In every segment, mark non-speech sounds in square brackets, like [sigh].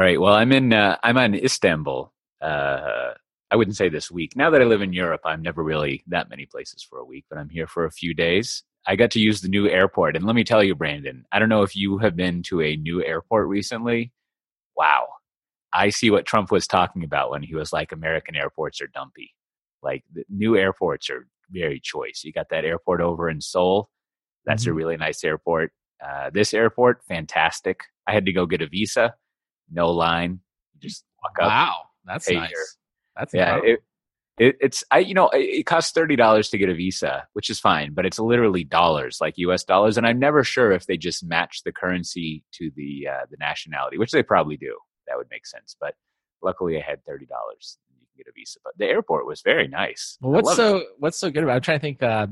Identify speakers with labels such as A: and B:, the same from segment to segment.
A: All right. Well, I'm in. Uh, I'm on Istanbul. Uh, I wouldn't say this week. Now that I live in Europe, I'm never really that many places for a week, but I'm here for a few days. I got to use the new airport, and let me tell you, Brandon. I don't know if you have been to a new airport recently. Wow, I see what Trump was talking about when he was like, "American airports are dumpy." Like the new airports are very choice. You got that airport over in Seoul. That's mm-hmm. a really nice airport. Uh, this airport, fantastic. I had to go get a visa, no line. Just walk up.
B: Wow, that's nice. Your,
A: that's yeah. It, it, it's I you know it, it costs thirty dollars to get a visa, which is fine, but it's literally dollars, like U.S. dollars, and I'm never sure if they just match the currency to the uh, the nationality, which they probably do. That would make sense, but luckily I had thirty dollars. You can get a visa, but the airport was very nice.
B: Well, what's so it. what's so good about? It? I'm trying to think. Uh,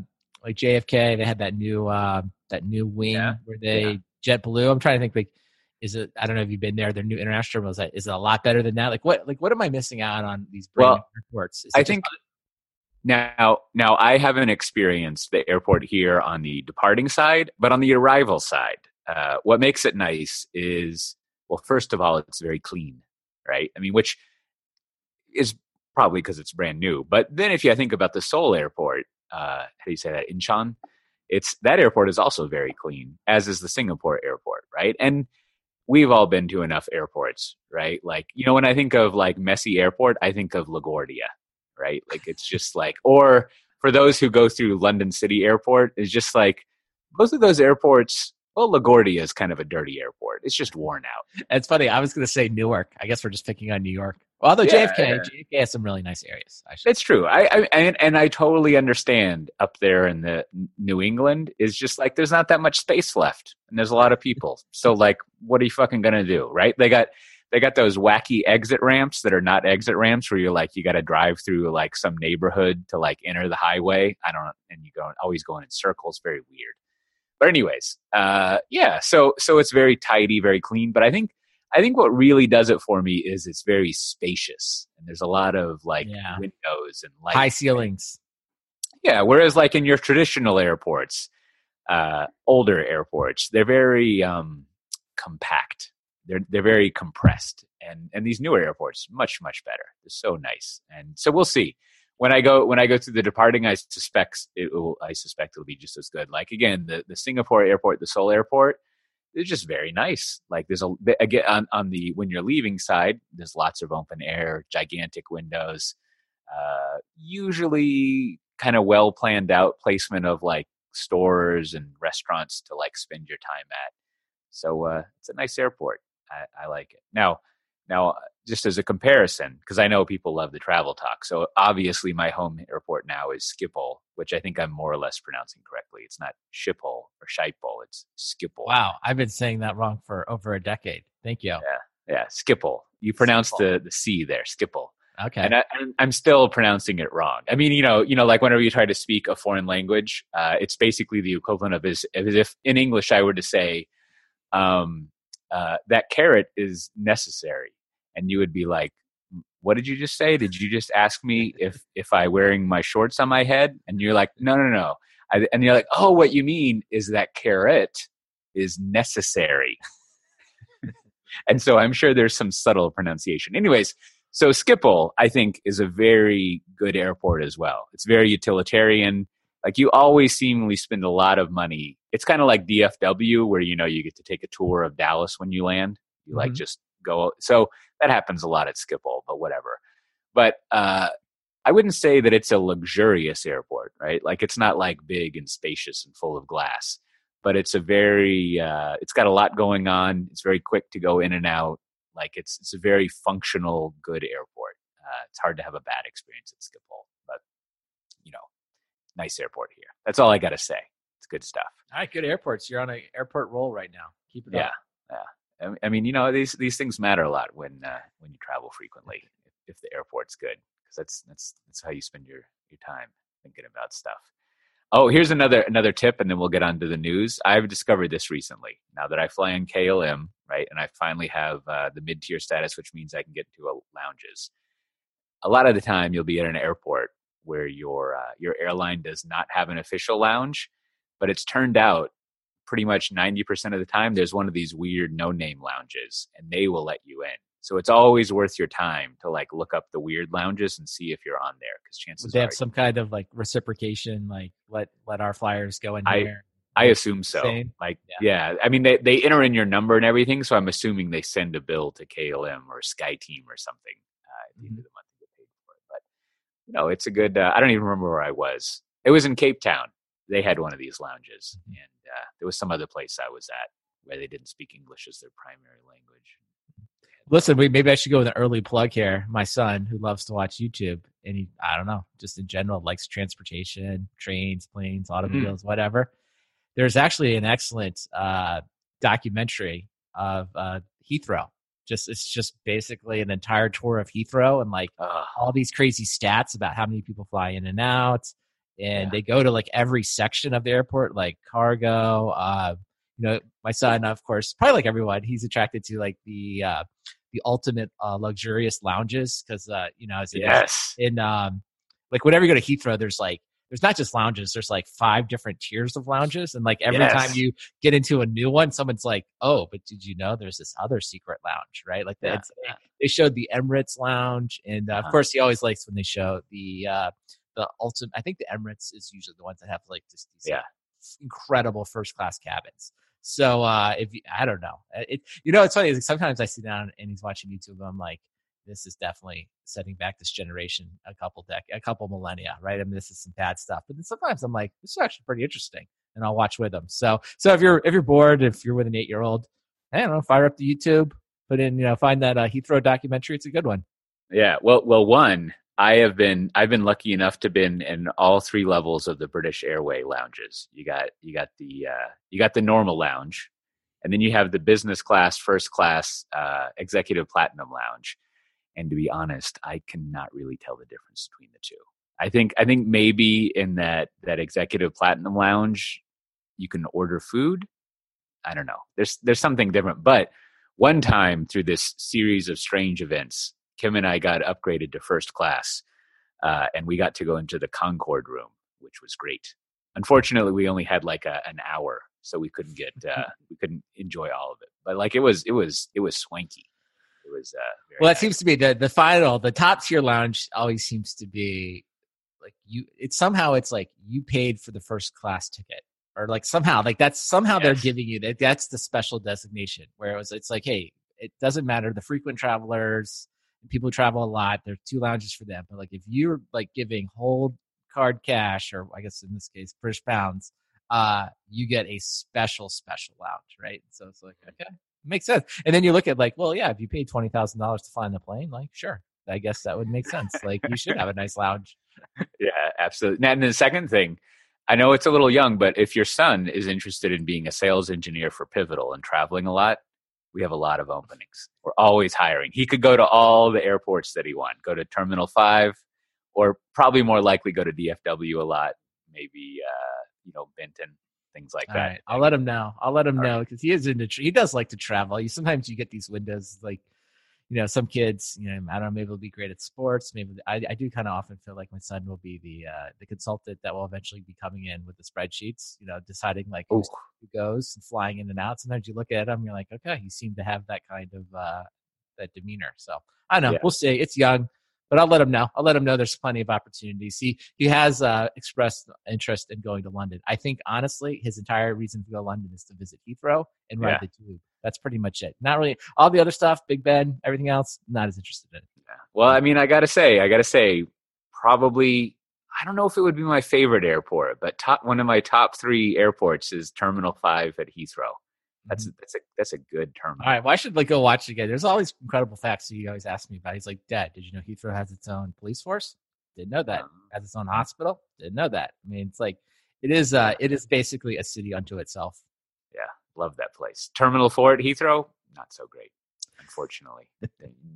B: like JFK, they had that new uh, that new wing yeah. where they yeah. JetBlue. I'm trying to think like is it i don't know if you've been there their new international terminal is, that, is it a lot better than that? Like what like what am i missing out on these brand well, airports?
A: I think now now i haven't experienced the airport here on the departing side but on the arrival side uh, what makes it nice is well first of all it's very clean right? I mean which is probably because it's brand new but then if you think about the seoul airport uh, how do you say that incheon? It's that airport is also very clean as is the singapore airport right? And we've all been to enough airports, right? Like, you know, when I think of like messy airport, I think of LaGuardia, right? Like it's just like, or for those who go through London City Airport, it's just like both of those airports well, LaGuardia is kind of a dirty airport. It's just worn out.
B: It's funny. I was going to say Newark. I guess we're just picking on New York. Although yeah, JFK, yeah. JFK has some really nice areas.
A: It's true. I, I and, and I totally understand up there in the New England is just like there's not that much space left, and there's a lot of people. So like, what are you fucking gonna do, right? They got they got those wacky exit ramps that are not exit ramps where you're like you got to drive through like some neighborhood to like enter the highway. I don't, and you go always going in circles. Very weird. But anyways, uh, yeah. So so it's very tidy, very clean. But I think I think what really does it for me is it's very spacious and there's a lot of like yeah. windows and lights.
B: high ceilings.
A: Yeah. Whereas like in your traditional airports, uh, older airports, they're very um, compact. They're they're very compressed, and and these newer airports much much better. They're so nice, and so we'll see when I go when I go through the departing, I suspect it will. I suspect it'll be just as good. Like again, the the Singapore airport, the Seoul airport, is just very nice. Like there's a again on on the when you're leaving side, there's lots of open air, gigantic windows. Uh, usually, kind of well planned out placement of like stores and restaurants to like spend your time at. So uh, it's a nice airport. I, I like it. Now, now just as a comparison, because I know people love the travel talk. So obviously, my home airport now is Schiphol, which I think I'm more or less pronouncing correctly. It's not Schiphol or Schiphol, it's Schiphol.
B: Wow, I've been saying that wrong for over a decade. Thank you.
A: Yeah, yeah, Schiphol. You pronounce the the C there, Schiphol.
B: Okay.
A: And I, am still pronouncing it wrong. I mean, you know, you know, like whenever you try to speak a foreign language, uh, it's basically the equivalent of as, as if in English I were to say, um, uh, that carrot is necessary and you would be like what did you just say? Did you just ask me if [laughs] if i wearing my shorts on my head? And you're like no no no. I, and you're like oh what you mean is that carrot is necessary. [laughs] And so i'm sure there's some subtle pronunciation. Anyways so schiphol i think is a very good airport as well. It's very utilitarian. Like you always seemingly spend a lot of money. It's kind of like dfw where you know you get to take a tour of dallas when you land. You like mm-hmm. just go. So that happens a lot at Schiphol, but whatever. But uh, I wouldn't say that it's a luxurious airport, right? Like it's not like big and spacious and full of glass, but it's a very, uh, it's got a lot going on. It's very quick to go in and out. Like it's it's a very functional, good airport. Uh, it's hard to have a bad experience at Schiphol, but you know, nice airport here. That's all I got to say. It's good stuff.
B: All right, good airports. You're on an airport roll right now. Keep it
A: yeah,
B: up.
A: Yeah. I mean, you know, these these things matter a lot when uh, when you travel frequently. If, the airport's good, because that's that's that's how you spend your your time thinking about stuff. Oh, here's another another tip, and then we'll get on to the news. I've discovered this recently. Now that I fly in KLM, right, and I finally have uh, the mid tier status, which means I can get into a lounges. A lot of the time, you'll be at an airport where your uh, your airline does not have an official lounge, but it's turned out pretty much 90% of the time there's one of these weird no name lounges and they will let you in So it's always worth your time to like look up the weird lounges and see if you're on there because chances
B: Would they have some kind of like reciprocation, like let let our flyers go in
A: I-
B: here.
A: I assume so.
B: Same?
A: Like,
B: Yeah.
A: yeah. I mean, they, they enter in your number and everything, so I'm assuming they send a bill to KLM or SkyTeam or something uh, at the end
B: Mhm.
A: of the month to get paid for it. But you know, it's a good. Uh, I don't even remember where I was. It was in Cape Town. They had one of these lounges,
B: Mhm.
A: and uh, there was some other place I was at where they didn't speak English as their primary language.
B: Listen, we maybe I should go with an early plug here. My son, who loves to watch YouTube, and he I don't know, just in general likes transportation, trains, planes, automobiles, whatever. There's actually an excellent uh, documentary of uh, Heathrow. Just it's just basically an entire tour of Heathrow and like
A: Uh,
B: all these crazy stats about how many people fly in and out and
A: Yeah.
B: they go to like every section of the airport like cargo uh you know my son of course probably like everyone he's attracted to like the uh the ultimate uh luxurious lounges because uh you know as it is
A: yes.
B: in um like whenever you go to Heathrow, there's like there's not just lounges, there's like five different tiers of lounges. And like every time you get into a new one, someone's like, Oh, but did you know there's this other secret lounge, right? Like
A: Yeah,
B: that's they showed the Emirates lounge and uh, of
A: Uh-huh.
B: course he always likes when they show the uh the ultimate I think the Emirates is usually the ones that have like just these
A: Yeah.
B: incredible first class cabins. So uh if you, I don't know. It you know it's funny is sometimes I sit down and he's watching YouTube and I'm like this is definitely setting back this generation a couple dec a couple millennia, right? I mean, this is some bad stuff. But then sometimes I'm like, this is actually pretty interesting, and I'll watch with them. So, so if you're if you're bored, if you're with an eight year old, I don't know, fire up the YouTube, put in, you know, find that uh, Heathrow documentary. It's a good one.
A: Yeah. Well, well, one, I have been I've been lucky enough to been in all three levels of the British Airway lounges. You got you got the uh, you got the normal lounge, and then you have the business class, first class, uh, executive platinum lounge. And to be honest, I cannot really tell the difference between the two. I think I think maybe in that that executive platinum lounge, you can order food. I don't know. There's there's something different. But one time through this series of strange events, Kim and I got upgraded to first class, uh, and we got to go into the Concorde room, which was great. Unfortunately, we only had like a, an hour, so we couldn't get uh, [laughs] we couldn't enjoy all of it. But like it was it was it was swanky. It was uh, very
B: Well, that
A: nice.
B: seems to be the the final, the top tier lounge always seems to be like you. It's somehow it's like you paid for the first class ticket, or like somehow like that's somehow they're giving you that. That's the special designation where it was. It's like, hey, it doesn't matter the frequent travelers, people who travel a lot. There are two lounges for them, but like if you're like giving whole card cash, or I guess in this case British pounds, uh, you get a special special lounge, right? So it's like okay makes sense. And then you look at like, well, yeah, if you paid twenty thousand dollars to fly on the plane, like, sure, I guess that would make sense. Like, you should have a nice lounge.
A: Yeah, absolutely. Now, and the second thing, I know it's a little young, but if your son is interested in being a sales engineer for Pivotal and traveling a lot, we have a lot of openings. We're always hiring. He could go to all the airports that he wants, go to Terminal 5, or probably more likely go to DFW a lot, maybe, uh, you know, Benton, things like
B: All
A: that.
B: right, I'll let him know. I'll let him
A: All
B: know because he is into. Tra- he does like to travel. You sometimes you get these windows like. You know, some kids, you know, I don't know, maybe they'll be great at sports. Maybe I, I do kind of often feel like my son will be the uh, the consultant that will eventually be coming in with the spreadsheets. You know, deciding like
A: Ooh.
B: who goes and flying in and out. Sometimes you look at him, you're like, okay, you seem to have that kind of uh, that demeanor. So I don't know.
A: Yeah.
B: We'll see. It's young, but I'll let him know. I'll let him know there's plenty of opportunities. He he has uh, expressed interest in going to London. I think honestly, his entire reason to go to London is to visit Heathrow and ride
A: Yeah.
B: the tube. That's pretty much it. Not really all the other stuff, Big Ben, everything else. Not as interested in.
A: Yeah. Well, I mean, I got to say, I got to say, probably, I don't know if it would be my favorite airport, but top one of my top three airports is Terminal 5 at Heathrow. That's that's a that's a good term.
B: All right. Well, I should like go watch it again. There's all these incredible facts that you always ask me about. He's like, Dad, did you know Heathrow has its own police force? Didn't know that.
A: Um,
B: Has its own hospital? Didn't know that. I mean, it's like it is. uh It is basically a city unto itself.
A: Yeah, love that place. Terminal 4 at Heathrow, not so great, unfortunately.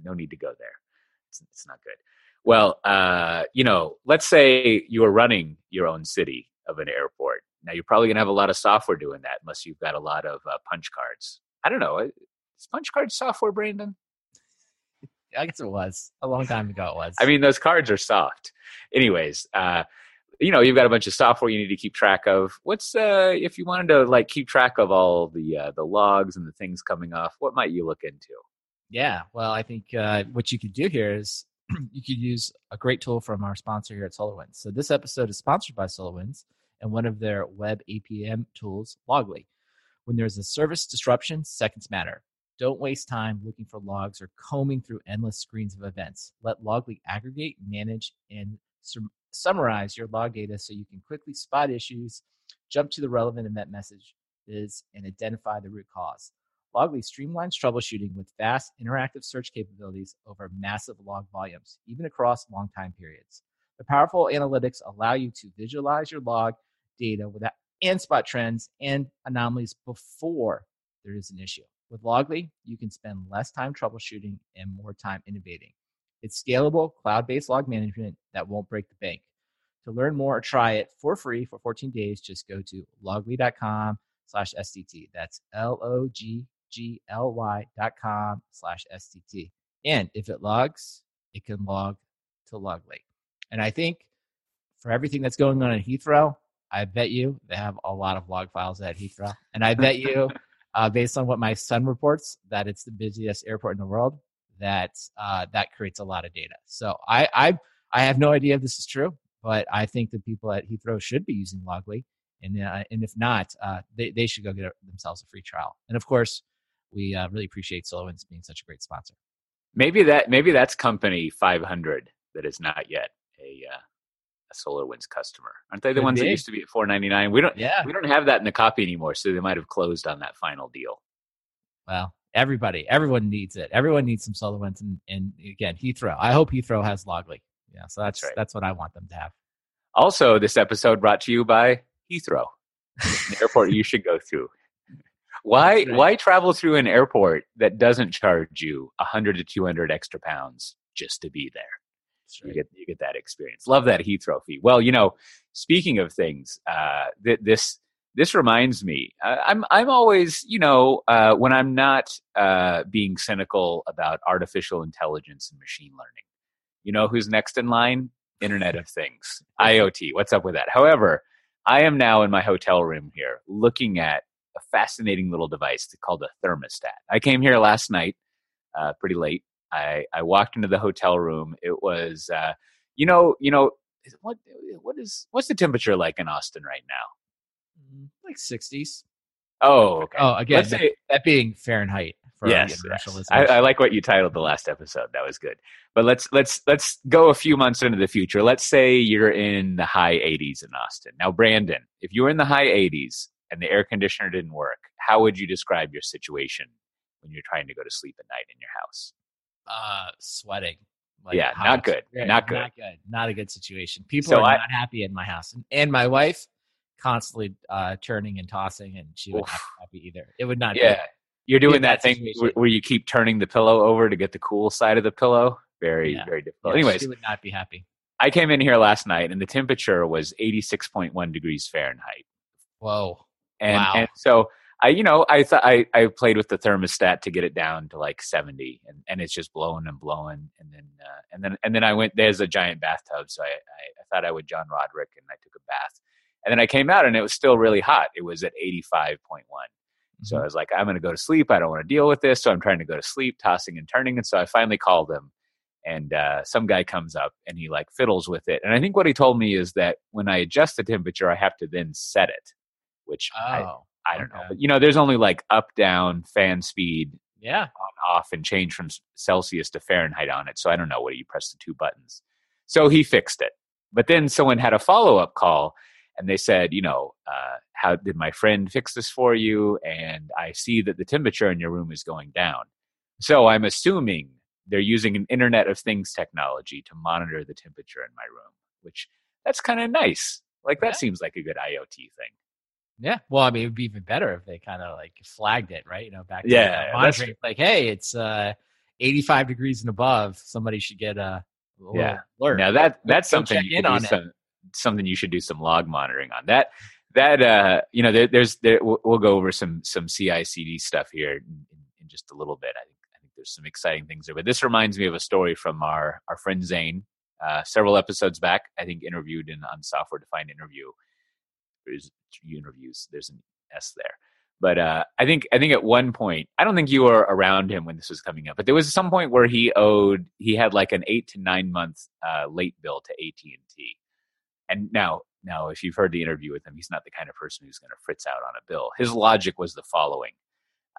A: no need to go there. It's, it's not good. Well, uh, you know, let's say you are running your own city of an airport. Now, you're probably going to have a lot of software doing that unless you've got a lot of uh, punch cards. I don't know. Is punch card software, Brandon? [laughs]
B: I guess it was a long time ago. It was.
A: I mean, those cards are soft. Anyways, uh, you know, you've got a bunch of software you need to keep track of. What's uh, if you wanted to like keep track of all the uh, the logs and the things coming off? What might you look into?
B: Yeah, well, I think uh, what you could do here is [clears throat] you could use a great tool from our sponsor here at SolarWinds. So this episode is sponsored by SolarWinds and one of their web APM tools, Loggly. When there's a service disruption, seconds matter. Don't waste time looking for logs or combing through endless screens of events. Let Loggly aggregate, manage, and sum- summarize your log data so you can quickly spot issues, jump to the relevant event messages, and identify the root cause. Loggly streamlines troubleshooting with fast interactive search capabilities over massive log volumes, even across long time periods. The powerful analytics allow you to visualize your log data without, and spot trends and anomalies before there is an issue. With Loggly, you can spend less time troubleshooting and more time innovating. It's scalable, cloud-based log management that won't break the bank. To learn more or try it for free for 14 days, just go to loggly.com slash STT. That's L-O-G G-L-Y dot com slash STT. And if it logs, it can log to Loggly. And I think for everything that's going on in Heathrow, I bet you they have a lot of log files at Heathrow. And I bet you, [laughs] uh, based on what my son reports, that it's the busiest airport in the world, that uh, that creates a lot of data. So I, I, I have no idea if this is true, but I think the people at Heathrow should be using Loggly. And, uh, and if not, uh, they, they should go get themselves a free trial. And of course, we uh, really appreciate SolarWinds being such a great sponsor.
A: Maybe that maybe that's company 500 that is not yet a uh, a SolarWinds customer. Aren't they the ones that used to be at 499? We don't yeah. we don't have that in the copy anymore, so they might have closed on that final deal.
B: Well, everybody, everyone needs it. Everyone needs some SolarWinds, and, and again, Heathrow. I hope Heathrow has Loggly. Yeah, so that's that's, right. that's what I want them to have.
A: Also, this episode brought to you by Heathrow, the airport you should go through. [laughs] Why right. why travel through an airport that doesn't charge you 100 to 200 extra pounds just to be there? Right. You get you get that experience. Love that Heathrow fee. Well, you know, speaking of things, uh, th- this this reminds me. Uh, I'm I'm always you know uh, when I'm not uh, being cynical about artificial intelligence and machine learning. You know who's next in line? Internet of Things, IoT. What's up with that? However, I am now in my hotel room here looking at a fascinating little device called a thermostat. I came here last night, uh, pretty late. I, I walked into the hotel room. It was, uh, you know, you know, what what is what's the temperature like in Austin right now?
B: Mm, like sixties.
A: Oh, okay.
B: Oh, again, that, that, being Fahrenheit.
A: yes, yes. I, I, like what you titled the last episode. That was good. But let's let's let's go a few months into the future. Let's say you're in the high 80s in Austin. Now, Brandon, if you were in the high 80s and the air conditioner didn't work, how would you describe your situation when you're trying to go to sleep at night in your house?
B: Uh, sweating.
A: Like yeah, not good. not good.
B: Not good. Not a good situation. People so are I, not happy in my house, and, and my wife constantly uh, turning and tossing, and she would oof. not be happy either. It would not.
A: Yeah, you're doing that, that thing where you keep turning the pillow over to get the cool side of the pillow. Very, yeah. very difficult. Yeah, Anyways,
B: she would not be happy.
A: I came in here last night, and the temperature was 86.1 degrees Fahrenheit.
B: Whoa!
A: And, wow. and so I, you know, I thought I, I played with the thermostat to get it down to like 70 and, and it's just blowing and blowing. And then, uh, and then, and then I went, there's a giant bathtub. So I, I, I, thought I would John Roderick and I took a bath and then I came out and it was still really hot. It was at 85.1. Mm-hmm. So I was like, I'm going to go to sleep. I don't want to deal with this. So I'm trying to go to sleep, tossing and turning. And so I finally called him and uh, some guy comes up and he like fiddles with it. And I think what he told me is that when I adjust the temperature, I have to then set it, which oh. I, don't okay. know. But you know, there's only like up, down, fan speed,
B: yeah,
A: on, off, and change from Celsius to Fahrenheit on it. So I don't know what you press the two buttons. So he fixed it. But then someone had a follow up call and they said, you know, uh, how did my friend fix this for you? And I see that the temperature in your room is going down. So I'm assuming they're using an Internet of Things technology to monitor the temperature in my room, which that's kind of nice. Like that yeah. seems like a good IoT thing.
B: Yeah. Well, I mean, it would be even better if they kind of like flagged it, right? You know, back
A: to yeah, monitoring,
B: like, hey, it's uh, 85 degrees and above. Somebody should get a yeah. alert.
A: Now that that's something you in on some, something you should do some log monitoring on. That that uh, you know, there, there's there, we'll go over some some CI/CD stuff here in, in, just a little bit. I think I think there's some exciting things there. But this reminds me of a story from our our friend Zane. Uh, several episodes back, I think interviewed in on software defined interview interviews. There's an S there. But uh, I think I think at one point, I don't think you were around him when this was coming up, but there was some point where he owed he had like an eight to nine month uh, late bill to AT and T. And now, now, if you've heard the interview with him, he's not the kind of person who's going to fritz out on a bill. His logic was the following: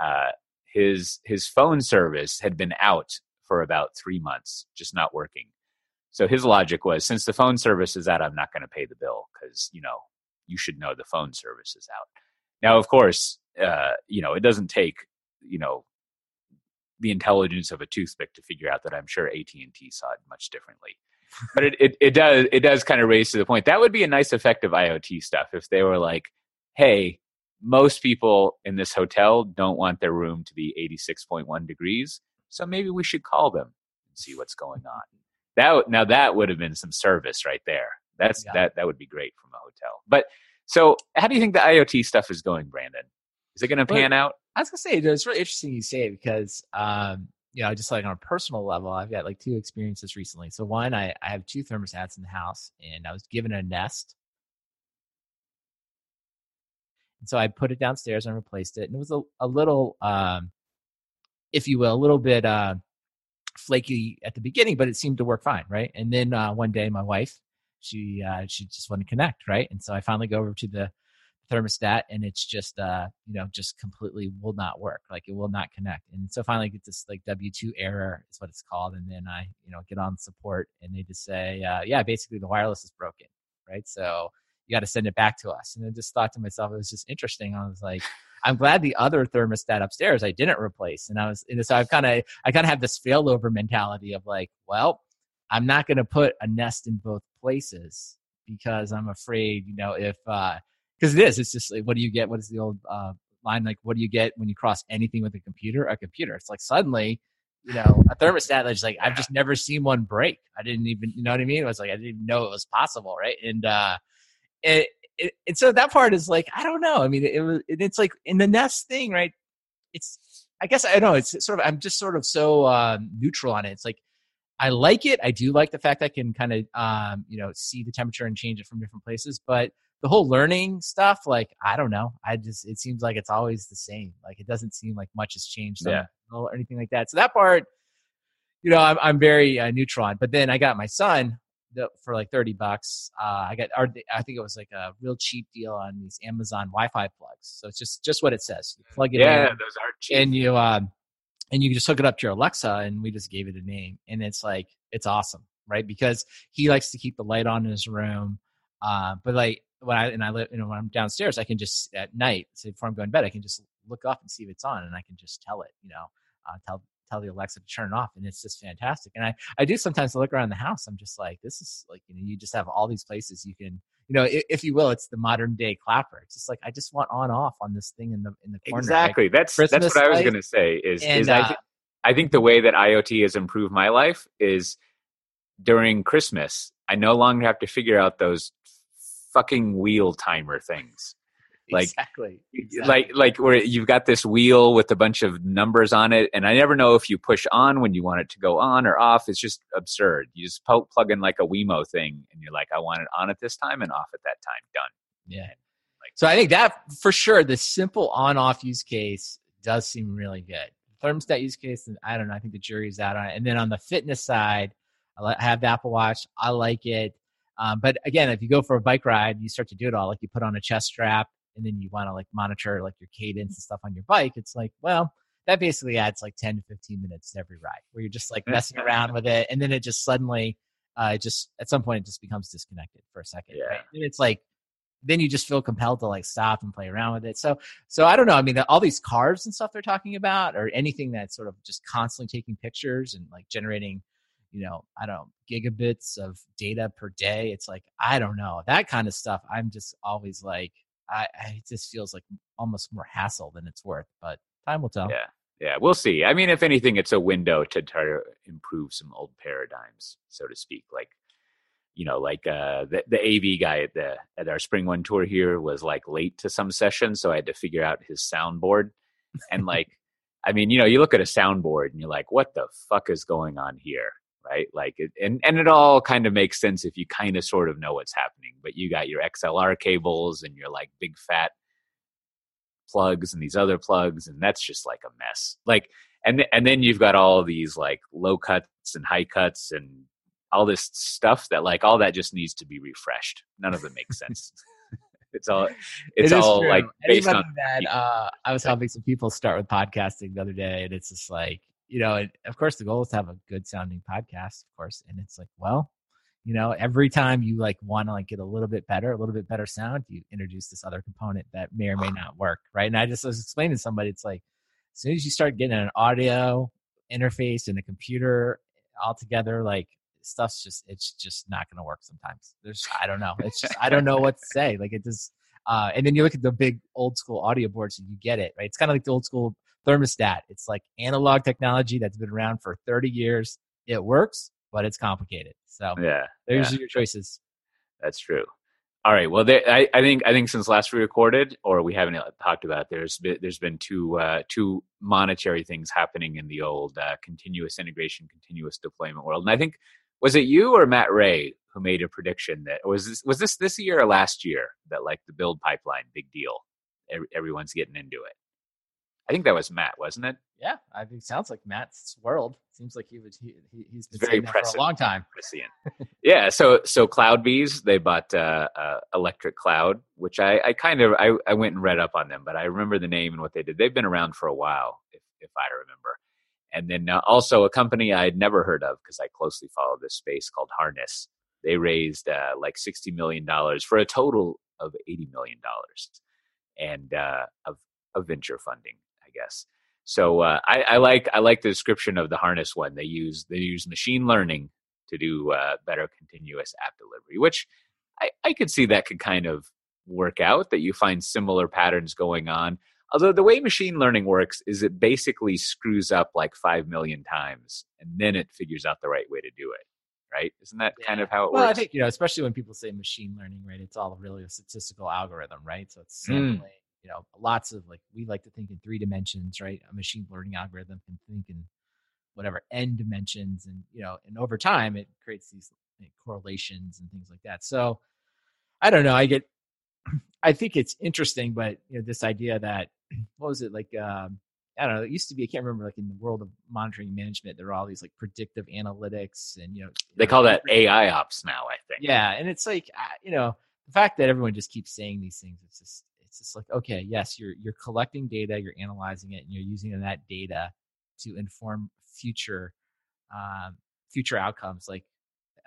A: uh, his his phone service had been out for about three months, just not working. So his logic was, since the phone service is out, I'm not going to pay the bill because you know you should know the phone service is out. Now, of course, uh, you know, it doesn't take, you know, the intelligence of a toothpick to figure out that I'm sure AT&T saw it much differently. but it, it, it does it does kind of raise to the point that would be a nice effective IoT stuff if they were like, hey, most people in this hotel don't want their room to be 86.1 degrees, so maybe we should call them and see what's going on. That now that would have been some service right there. That's yeah. that that would be great from a hotel. But so, how do you think the IoT stuff is going, Brandon? Is it going to pan out?
B: I was gonna say it's really interesting you say it because um, you know, just like on a personal level, I've got like two experiences recently. So one, I, I have two thermostats in the house, and I was given a Nest. And so I put it downstairs and replaced it, and it was a, a little, um, if you will, a little bit uh, flaky at the beginning, but it seemed to work fine, right? And then uh, one day, my wife, she uh, she just wanted to connect, right? And so I finally go over to the thermostat and it's just uh you know just completely will not work like it will not connect. And so finally I get this like w2 error is what it's called and then i you know get on support and they just say uh, yeah basically the wireless is broken right? So you got to send it back to us. And i just thought to myself it was just interesting i was like i'm glad the other thermostat upstairs i didn't replace and i was and so i've kind of i kind of have this failover mentality of like well i'm not going to put a nest in both places because i'm afraid you know if uh because it is. It's just like, what do you get? What is the old uh, line like? What do you get when you cross anything with a computer? A computer. It's like suddenly, you know, a thermostat that's like I've just never seen one break. I didn't even, you know what I mean? It was like I didn't even know it was possible, right? And uh, it, it, and so that part is like I don't know. I mean, it, it was it's like in the Nest thing, right? It's I guess I don't know. It's sort of I'm just sort of so um, neutral on it. It's like I like it. I do like the fact I can kind of um, you know see the temperature and change it from different places, but the whole learning stuff, like I don't know. I just it seems like it's always the same. Like it doesn't seem like much has changed yeah. or anything like that. So that part, you know, I'm I'm very uh, neutral on. But then I got my son for like 30 bucks. Uh, I got, or I think it was like a real cheap deal on these Amazon Wi-Fi plugs. So it's just just what it says. You plug it
A: yeah,
B: in,
A: those are cheap.
B: and you um, and you just hook it up to your Alexa, and we just gave it a name, and it's like it's awesome, right? Because he likes to keep the light on in his room. Uh, but like when I and I live, you know, when I'm downstairs, I can just at night, say before I'm going to bed, I can just look up and see if it's on, and I can just tell it, you know, uh, tell tell the Alexa to turn it off, and it's just fantastic. And I I do sometimes look around the house. I'm just like, this is like, you know, you just have all these places you can, you know, if, if you will, it's the modern day clapper. It's just like I just want on off on this thing in the in the corner.
A: Exactly. that's Christmas that's what I was going to say. Is and, is uh, I th- I think the way that IoT has improved my life is during Christmas. I no longer have to figure out those fucking wheel timer things.
B: Like exactly. exactly.
A: like like where you've got this wheel with a bunch of numbers on it, and I never know if you push on when you want it to go on or off. It's just absurd. You just po- plug in like a Wemo thing, and you're like, I want it on at this time and off at that time. Done.
B: Yeah. Like, so I think that for sure, the simple on-off use case does seem really good. Thermostat use case, and I don't know. I think the jury's out on it. And then on the fitness side, I have the Apple Watch. I like it. Um, but again, if you go for a bike ride, you start to do it all. Like you put on a chest strap and then you want to like monitor like your cadence and stuff on your bike. It's like, well, that basically adds like 10 to 15 minutes to every ride where you're just like messing around with it. And then it just suddenly, uh, just at some point it just becomes disconnected for a second.
A: Yeah.
B: Right? And it's like, then you just feel compelled to like stop and play around with it. So, so I don't know. I mean, all these cars and stuff they're talking about, or anything that's sort of just constantly taking pictures and like generating you know, I don't know, gigabits of data per day. It's like, I don't know, that kind of stuff. I'm just always like, I, I it just feels like almost more hassle than it's worth, but time will tell.
A: Yeah. Yeah, we'll see. I mean, if anything, it's a window to try to improve some old paradigms, so to speak. Like, you know, like uh, the the AV guy at the at our SpringOne Tour here was like late to some session, so I had to figure out his soundboard. And [laughs] like, I mean, you know, you look at a soundboard and you're like, what the fuck is going on here? Right? Like, it, and and it all kind of makes sense if you kind of sort of know what's happening. But you got your XLR cables and your like big fat plugs and these other plugs, and that's just like a mess. Like, and and then you've got all these like low cuts and high cuts and all this stuff that like all that just needs to be refreshed. None of it makes [laughs] sense. [laughs] it's all it's
B: It
A: all
B: true.
A: like based
B: Anybody
A: on
B: that uh, I was helping some people start with podcasting the other day, and it's just like you know, and of course the goal is to have a good sounding podcast, of course, and it's like, well, you know, every time you like want to like get a little bit better, a little bit better sound, you introduce this other component that may or may not work, right? And I just was explaining to somebody, it's like as soon as you start getting an audio interface and a computer all together, like stuff's just it's just not going to work sometimes. There's I don't know. It's just I don't know what to [laughs] say. Like it just uh, and then you look at the big old school audio boards and you get it right. It's kind of like the old school thermostat. It's like analog technology that's been around for 30 years. It works, but it's complicated. So
A: yeah.
B: there's
A: yeah.
B: your choices.
A: That's true. All right. Well, there, I, I think I think since last we recorded, or we haven't talked about, it, there's been, there's been two uh, two monetary things happening in the old uh, continuous integration, continuous deployment world. And I think was it you or Matt Ray who made a prediction that was this was this this year or last year that like the build pipeline big deal, everyone's getting into it. I think that was Matt, wasn't it?
B: Yeah, I think it sounds like Matt's world. Seems like he was he, he's been
A: Very
B: that for a long time.
A: Prescient. yeah. So so CloudBees they bought uh, uh, Electric Cloud, which I, I kind of I, I went and read up on them, but I remember the name and what they did. They've been around for a while, if if I remember. And then uh, also a company I had never heard of because I closely follow this space called Harness. They raised uh, like sixty million dollars for a total of eighty million dollars, and uh, of of venture funding, guess. So uh, I, I like I like the description of the harness one. They use they use machine learning to do uh, better continuous app delivery, which I, I could see that could kind of work out. That you find similar patterns going on. Although the way machine learning works is it basically screws up like five million times, and then it figures out the right way to do it. Right? Isn't that kind of how it works?
B: Well, I think you know, especially when people say machine learning, right? It's all really a statistical algorithm, right? So it's
A: Mm.
B: You know, lots of like we like to think in three dimensions, right? A machine learning algorithm can think in whatever n dimensions, and you know, and over time it creates these like, correlations and things like that. So I don't know. I get. [clears throat] I think it's interesting, but you know, this idea that [clears throat] what was it like? Um, I don't know. It used to be. I can't remember. Like in the world of monitoring management, there are all these like predictive analytics, and you know,
A: They call that AI ops now. I think.
B: yeah, and it's like you know the fact that everyone just keeps saying these things. It's just it's just like okay, yes, you're you're collecting data, you're analyzing it, and you're using that data to inform future um, future outcomes. Like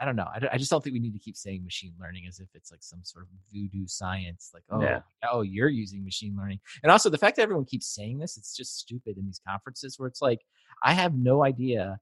B: I don't know, I, don't- I just don't think we need to keep saying machine learning as if it's like some sort of voodoo science. Like oh
A: Yeah.
B: oh you're using machine learning, and also the fact that everyone keeps saying this, it's just stupid in these conferences where it's like I have no idea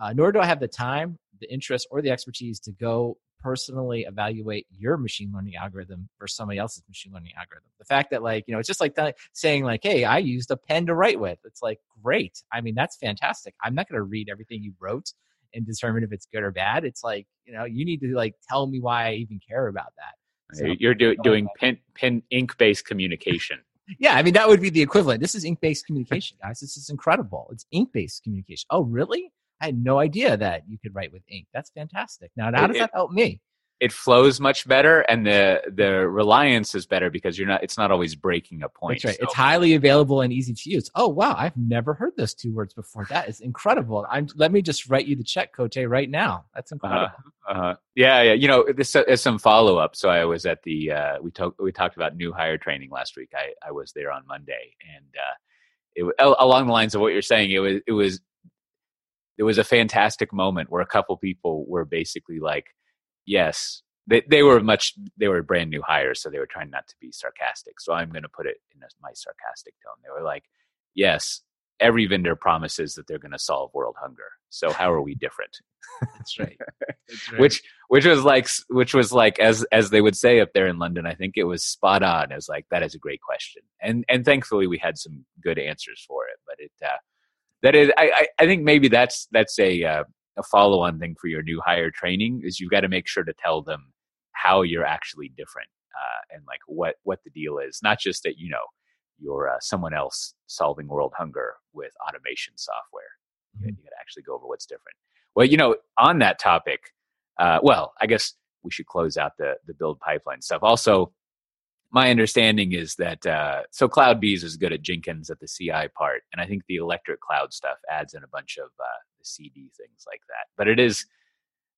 B: uh, nor do I have the time, the interest, or the expertise to go personally evaluate your machine learning algorithm versus somebody else's machine learning algorithm. The fact that, like, you know, it's just like that, saying, like, hey, I used a pen to write with. It's like, great. I mean, that's fantastic. I'm not going to read everything you wrote and determine if it's good or bad. It's like, you know, you need to, like, tell me why I even care about that. So-
A: You're do, doing pen, pen ink based communication. [laughs]
B: Yeah, I mean, that would be the equivalent. This is ink based communication, guys. This is incredible. It's ink based communication. Oh, really? I had no idea that you could write with ink. That's fantastic. Now, how does
A: it-
B: that help me?
A: it flows much better and the the reliance is better because you're not it's not always breaking a point
B: That's right.
A: So-
B: It's highly available and easy to use. Oh wow, I've never heard those two words before. That is incredible. I'm let me just write you the check, Cote, right now. That's incredible.
A: uh, yeah yeah you know this is some follow-up so i was at the uh we talked we talked about new hire training last week i i was there on monday and uh it along the lines of what you're saying it was it was it was a fantastic moment where a couple people were basically like yes they, they were much they were brand new hires so they were trying not to be sarcastic so i'm going to put it in a, my sarcastic tone they were like yes every vendor promises that they're going to solve world hunger so how are we different
B: That's right. [laughs] That's right.
A: which which was like which was like as as they would say up there in london i think it was spot on it was like that is a great question and and thankfully we had some good answers for it but it uh that is i i, think maybe that's that's a uh, a follow-on thing for your new hire training is you've got to make sure to tell them how you're actually different uh and like what what the deal is not just that you know you're uh, someone else solving world hunger with automation software you,
B: Mhm.
A: you got to actually go over what's different well you know on that topic uh, well, I guess we should close out the the build pipeline stuff. Also, my understanding is that uh, so CloudBees is good at Jenkins at the CI part, and I think the Electric Cloud stuff adds in a bunch of uh, CD things like that. But it is,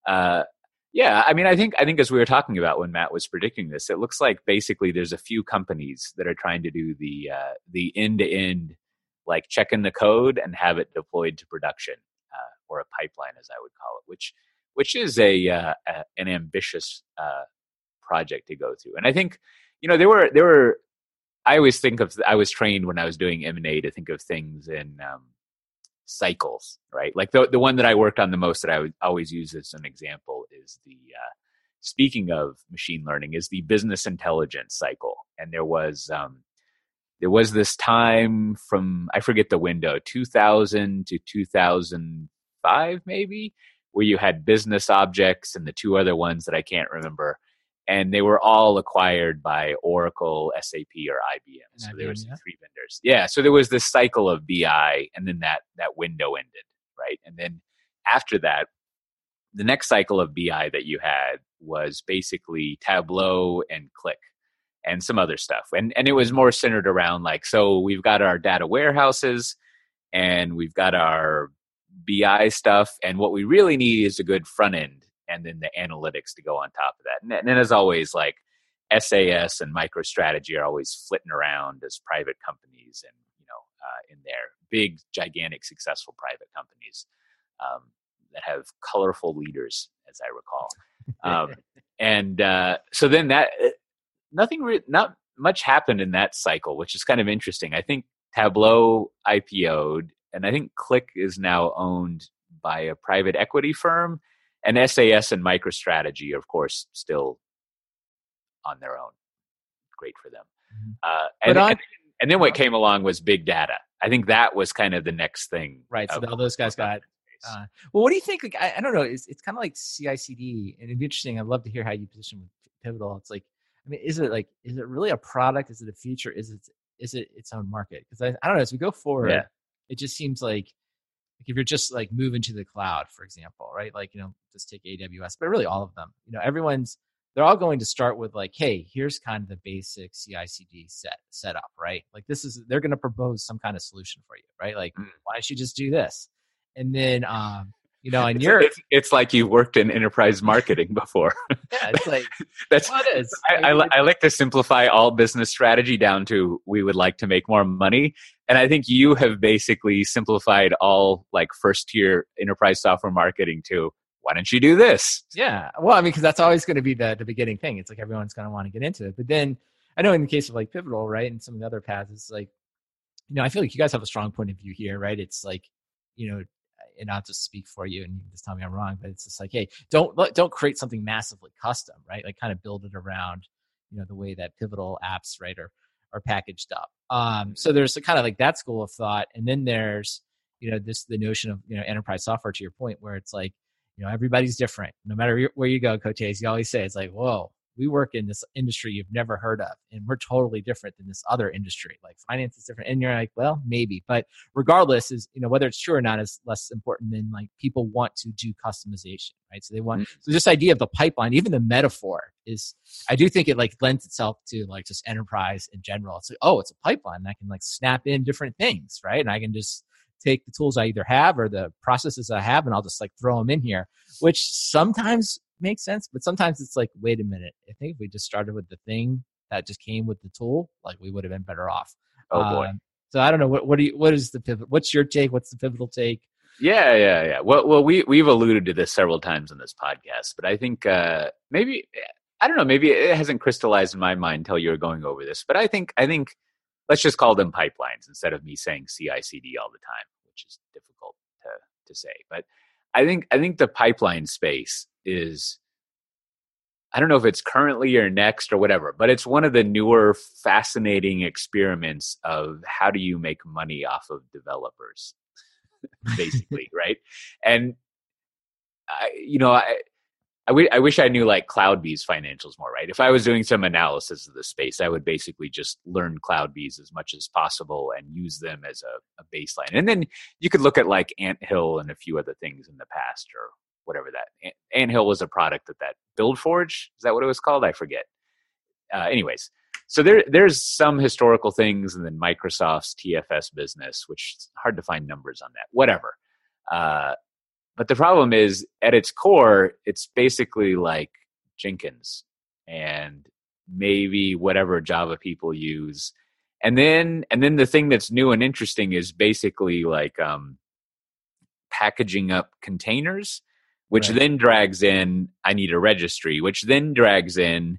A: uh, yeah. I mean, I think I think as we were talking about when Matt was predicting this, it looks like basically there's a few companies that are trying to do the uh, the end to end, like check in the code and have it deployed to production uh, or a pipeline, as I would call it, which which is a, uh, a an ambitious project to go through. And I think you know, there were there were. I always think of. I was trained when I was doing M and A to think of things in um, cycles, right? Like the the one that I worked on the most that I would always use as an example is the. Uh, speaking of machine learning, is the business intelligence cycle, and there was um, there was this time from I forget the window, 2000 to 2005 maybe, where you had BusinessObjects and the two other ones that I can't remember and they were all acquired by Oracle, SAP, or IBM. So IBM, there was yeah. three vendors. Yeah, so there was this cycle of BI, and then that that window ended, right? And then after that, the next cycle of BI that you had was basically Tableau and Qlik and some other stuff, and and it was more centered around like so we've got our data warehouses and we've got our BI stuff, and what we really need is a good front end and then the analytics to go on top of that. And, and then as always, like SAS and MicroStrategy are always flitting around as private companies and you know uh, in their big, gigantic, successful private companies um, that have colorful leaders, as I recall. Um, [laughs] and uh, so then that uh, nothing, re- not much happened in that cycle, which is kind of interesting. I think Tableau IPO'd, and I think Qlik is now owned by a private equity firm and SAS and MicroStrategy, of course, still on their own. Great for them. Mm-hmm. Uh, and, on, and, and, then what came along was big data. I think that was kind of the next thing.
B: Right. So all those guys got. Uh, well, what do you think? Like, I, I don't know. It's, it's kind of like CI/CD, and it'd be interesting. I'd love to hear how you position with Pivotal. It's like, I mean, is it like, is it really a product? Is it a feature? Is it is it its own market? Because I, I don't know. As we go forward, yeah. it just seems like like if you're just like moving to the cloud, for example, right? Like, you know, just take AWS, but really all of them, you know, everyone's, they're all going to start with like, hey, here's kind of the basic CI CD set setup, right? Like this is, they're going to propose some kind of solution for you, right? Like, mm. why don't you just do this? And then, um, you know, and
A: it's,
B: you're
A: it's, it's, like you've worked in enterprise marketing before. [laughs]
B: yeah, it's like
A: that's what it is. I, I, I, like to simplify all business strategy down to we would like to make more money, and I think you have basically simplified all like first tier enterprise software marketing to why don't you do this?
B: Yeah, well, I mean, because that's always going to be the the beginning thing. It's like everyone's going to want to get into it, but then I know in the case of like Pivotal, right, and some of the other PaaS, it's like you know I feel like you guys have a strong point of view here, right? It's like you know and I'll just speak for you and you just tell me I'm wrong, but it's just like, hey, don't don't create something massively custom, right? Like kind of build it around, you know, the way that pivotal apps, right, are are packaged up. Um, so there's a kind of like that school of thought, and then there's you know this the notion of you know enterprise software to your point where it's like you know everybody's different no matter where you go cotes you always say it's like whoa we work in this industry you've never heard of and we're totally different than this other industry like finance is different and you're like well maybe but regardless is you know whether it's true or not is less important than like people want to do customization right? So they want mm-hmm. so this idea of the pipeline even the metaphor is i do think it like lends itself to like just enterprise in general. It's like oh it's a pipeline i can like snap in different things right? And i can just take the tools i either have or the processes i have and i'll just like throw them in here which sometimes makes sense. But sometimes it's like, wait a minute. I think if we just started with the thing that just came with the tool, like we would have been better off.
A: Oh boy. Um,
B: so I don't know what what do you what is the pivot? What's your take? What's the pivotal take?
A: Yeah, yeah, yeah. Well, well, we we've alluded to this several times in this podcast, but I think uh, maybe I don't know. Maybe it hasn't crystallized in my mind until you were going over this. But I think I think let's just call them pipelines instead of me saying CI/CD all the time, which is difficult to to say. But I think I think the pipeline space is I don't know if it's currently or next or whatever, but it's one of the newer fascinating experiments of how do you make money off of developers, basically, [laughs] right? And I, you know, I, I, w- I wish I knew like CloudBees financials more, right? If I was doing some analysis of the space, I would basically just learn CloudBees as much as possible and use them as a, a baseline. And then you could look at like Anthill and a few other things in the past or whatever that Anthill was a product that that BuildForge is that what it was called? I forget. Uh, anyways, so there there's some historical things and then Microsoft's TFS business, which is hard to find numbers on that. Whatever. Uh, but the problem is, at its core, it's basically like Jenkins and maybe whatever Java people use. And then and then the thing that's new and interesting is basically like um, packaging up containers, which right. then drags in I need a registry, which then drags in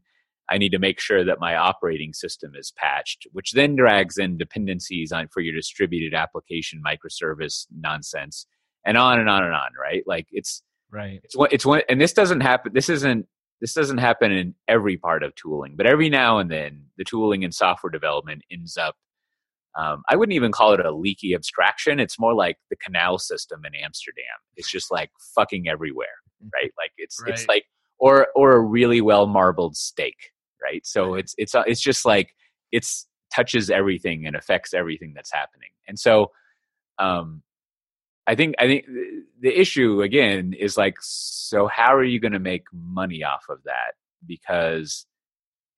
A: I need to make sure that my operating system is patched, which then drags in dependencies on for your distributed application microservice nonsense, and on and on and on. Right? Like it's
B: right.
A: It's one. it's one, and this doesn't happen. This isn't this doesn't happen in every part of tooling, but every now and then the tooling and software development ends up. Um, I wouldn't even call it a leaky abstraction. It's more like the canal system in Amsterdam. It's just like fucking everywhere, mm-hmm. right? Like it's right. it's like or or a really well marbled steak, right? So it's it's uh, it's just like it's touches everything and affects everything that's happening. And so um, I think I think the issue again is like, so how are you going to make money off of that? Because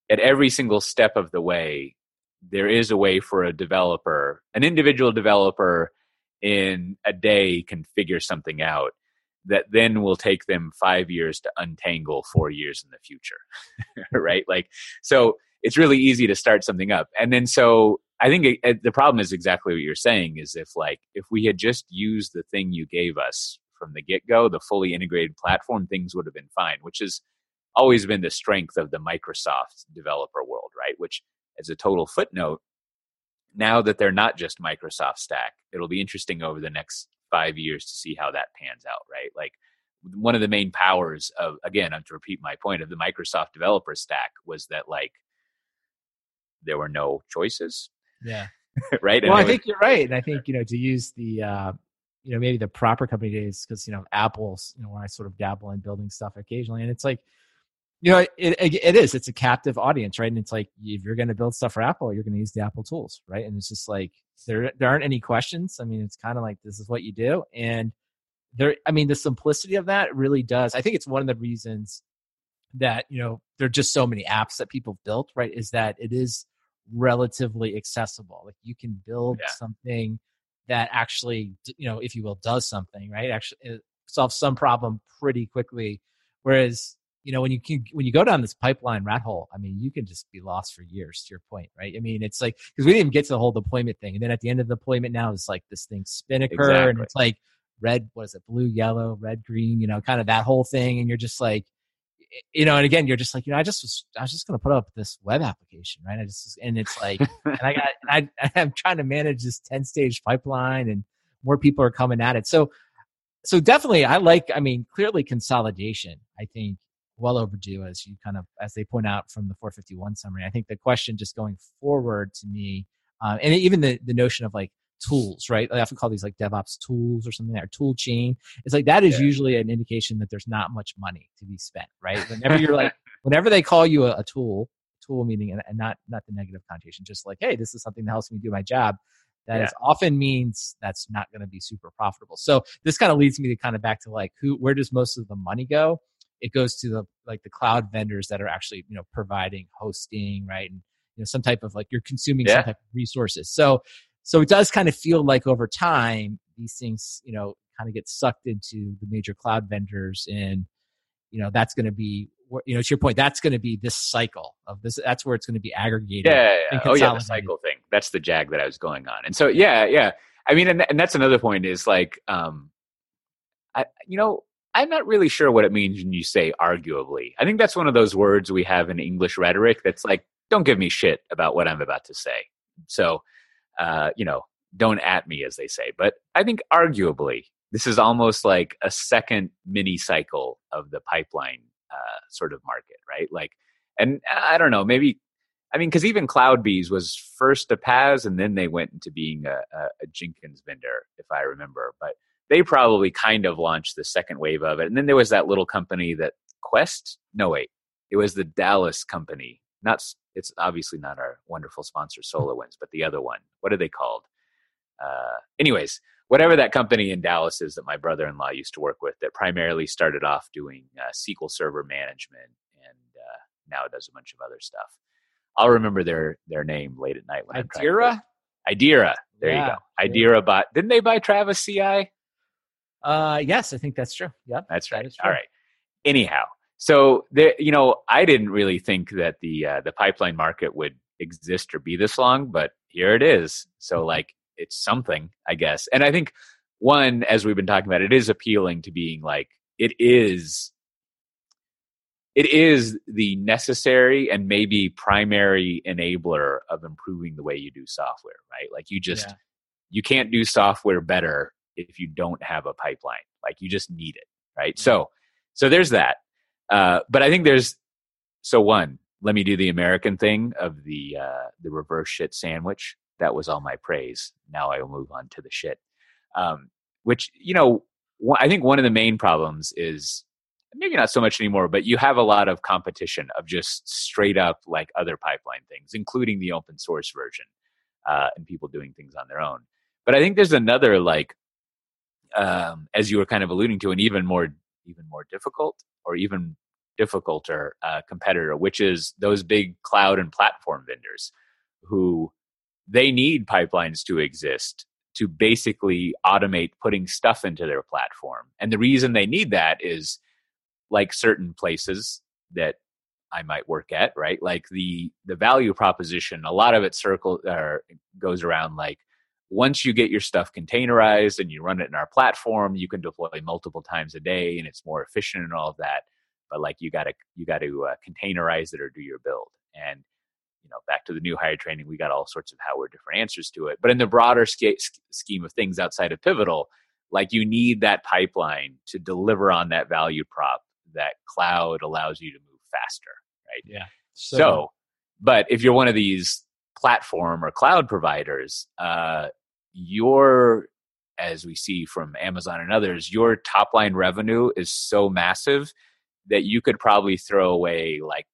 A: at every single step of the way, there is a way for a developer, an individual developer, in a day can figure something out that then will take them five years to untangle four years in the future [laughs] right like so it's really easy to start something up and then so I think it, it, the problem is exactly what you're saying. Is if like if we had just used the thing you gave us from the get go, the fully integrated platform, things would have been fine. Which has always been the strength of the Microsoft developer world, right? Which, as a total footnote, now that they're not just Microsoft stack, it'll be interesting over the next five years to see how that pans out, right? Like one of the main powers of again, I'm to repeat my point of the Microsoft developer stack was that like there were no choices
B: yeah. [laughs]
A: right.
B: Well, I think you're right. And I think, you know, to use the, uh, you know, maybe the proper company days, because, you know, Apple's, you know, when I sort of dabble in building stuff occasionally, and it's like, you know, it, it, it is, it's a captive audience, right? And it's like, if you're going to build stuff for Apple, you're going to use the Apple tools, right? And it's just like, there, there aren't any questions. I mean, it's kind of like, this is what you do. And there, I mean, the simplicity of that really does. I think it's one of the reasons that, you know, there are just so many apps that people built, right? Is that it is, relatively accessible. Like you can build yeah. something that actually, you know, if you will, does something, right? Actually solves some problem pretty quickly. Whereas, you know, when you can, when you go down this pipeline rat hole, I mean, you can just be lost for years to your point, right? I mean, it's like, cause we didn't even get to the whole deployment thing. And then at the end of the deployment now it's like this thing Spinnaker exactly. and it's like red, what is it? Blue, yellow, red, green, you know, kind of that whole thing. And you're just like, you know, and again, you're just like, you know, I just was, I was just going to put up this web application, right? I just, and it's like, [laughs] and I got, and I, [laughs] I'm trying to manage this 10 stage pipeline and more people are coming at it. So, so definitely I like, I mean, clearly consolidation, I think well overdue as you kind of, as they point out from the 451 summary. I think the question just going forward to me, um, and even the, the notion of like, tools, right? I often call these like DevOps tools or something or tool chain. It's like that is yeah. usually an indication that there's not much money to be spent, right? Whenever you're like, [laughs] whenever they call you a, a tool, tool meaning and, and, not not the negative connotation, just like, hey, this is something that helps me do my job. That yeah. often means that's not going to be super profitable. So this kind of leads me to kind of back to like who, where does most of the money go? It goes to the like the cloud vendors that are actually you know providing hosting, right? And you know some type of like you're consuming yeah. some type of resources. So so it does kind of feel like over time these things you know kind of get sucked into the major cloud vendors and you know that's going to be you know to your point that's going to be this cycle of this that's where it's going to be aggregated
A: yeah, yeah, oh yeah the cycle thing that's the jag that i was going on and so yeah yeah i mean and, and that's another point is like um i you know i'm not really sure what it means when you say arguably i think that's one of those words we have in english rhetoric that's like don't give me shit about what i'm about to say so uh, you know, don't at me, as they say. But I think arguably, this is almost like a second mini cycle of the pipeline uh, sort of market, right? Like, and I don't know, maybe, I mean, because even CloudBees was first a PaaS and then they went into being a, a, a Jenkins vendor, if I remember. But they probably kind of launched the second wave of it. And then there was that little company that Quest, no, wait, it was the Dallas company not it's obviously not our wonderful sponsor SolarWinds, but the other one. What are they called? Uh, anyways, whatever that company in Dallas is that my brother-in-law used to work with, that primarily started off doing uh, SQL Server management, and uh, now does a bunch of other stuff. I'll remember their their name late at night when I'm trying.
B: Idera.
A: There
B: Yeah,
A: you go. Idera bought. Didn't they buy Travis CI?
B: Uh, yes, I think that's true. Yeah,
A: That's right.
B: is
A: All right. Anyhow, so there, you know, I didn't really think that the uh, the pipeline market would exist or be this long, but here it is. So like, it's something, I guess. And I think one, as we've been talking about, it is appealing to being like it is. It is the necessary and maybe primary enabler of improving the way you do software, right? Like you just
B: Yeah.
A: you can't do software better if you don't have a pipeline. Like you just need it, right? So, so there's that. Uh, but I think there's so one. Let me do the American thing of the uh, the reverse shit sandwich. That was all my praise. Now I will move on to the shit. Um, which you know, I think one of the main problems is maybe not so much anymore, but you have a lot of competition of just straight up like other pipeline things, including the open source version, uh, and people doing things on their own. But I think there's another like, um, as you were kind of alluding to, an even more even more difficult or even difficulter uh, competitor, which is those big cloud and platform vendors who they need pipelines to exist to basically automate putting stuff into their platform. And the reason they need that is like certain places that I might work at, right? Like the the value proposition, a lot of it circle or goes around like once you get your stuff containerized and you run it in our platform, you can deploy multiple times a day and it's more efficient and all of that. But like you got to you got to uh, containerize it or do your build. And you know, back to the new hire training, we got all sorts of how we're different answers to it. But in the broader sca- scheme of things outside of Pivotal, like you need that pipeline to deliver on that value prop that cloud allows you to move faster, right?
B: Yeah.
A: So, but if you're one of these platform or cloud providers, uh, your, as we see from Amazon and others, your top line revenue is so massive that you could probably throw away, like,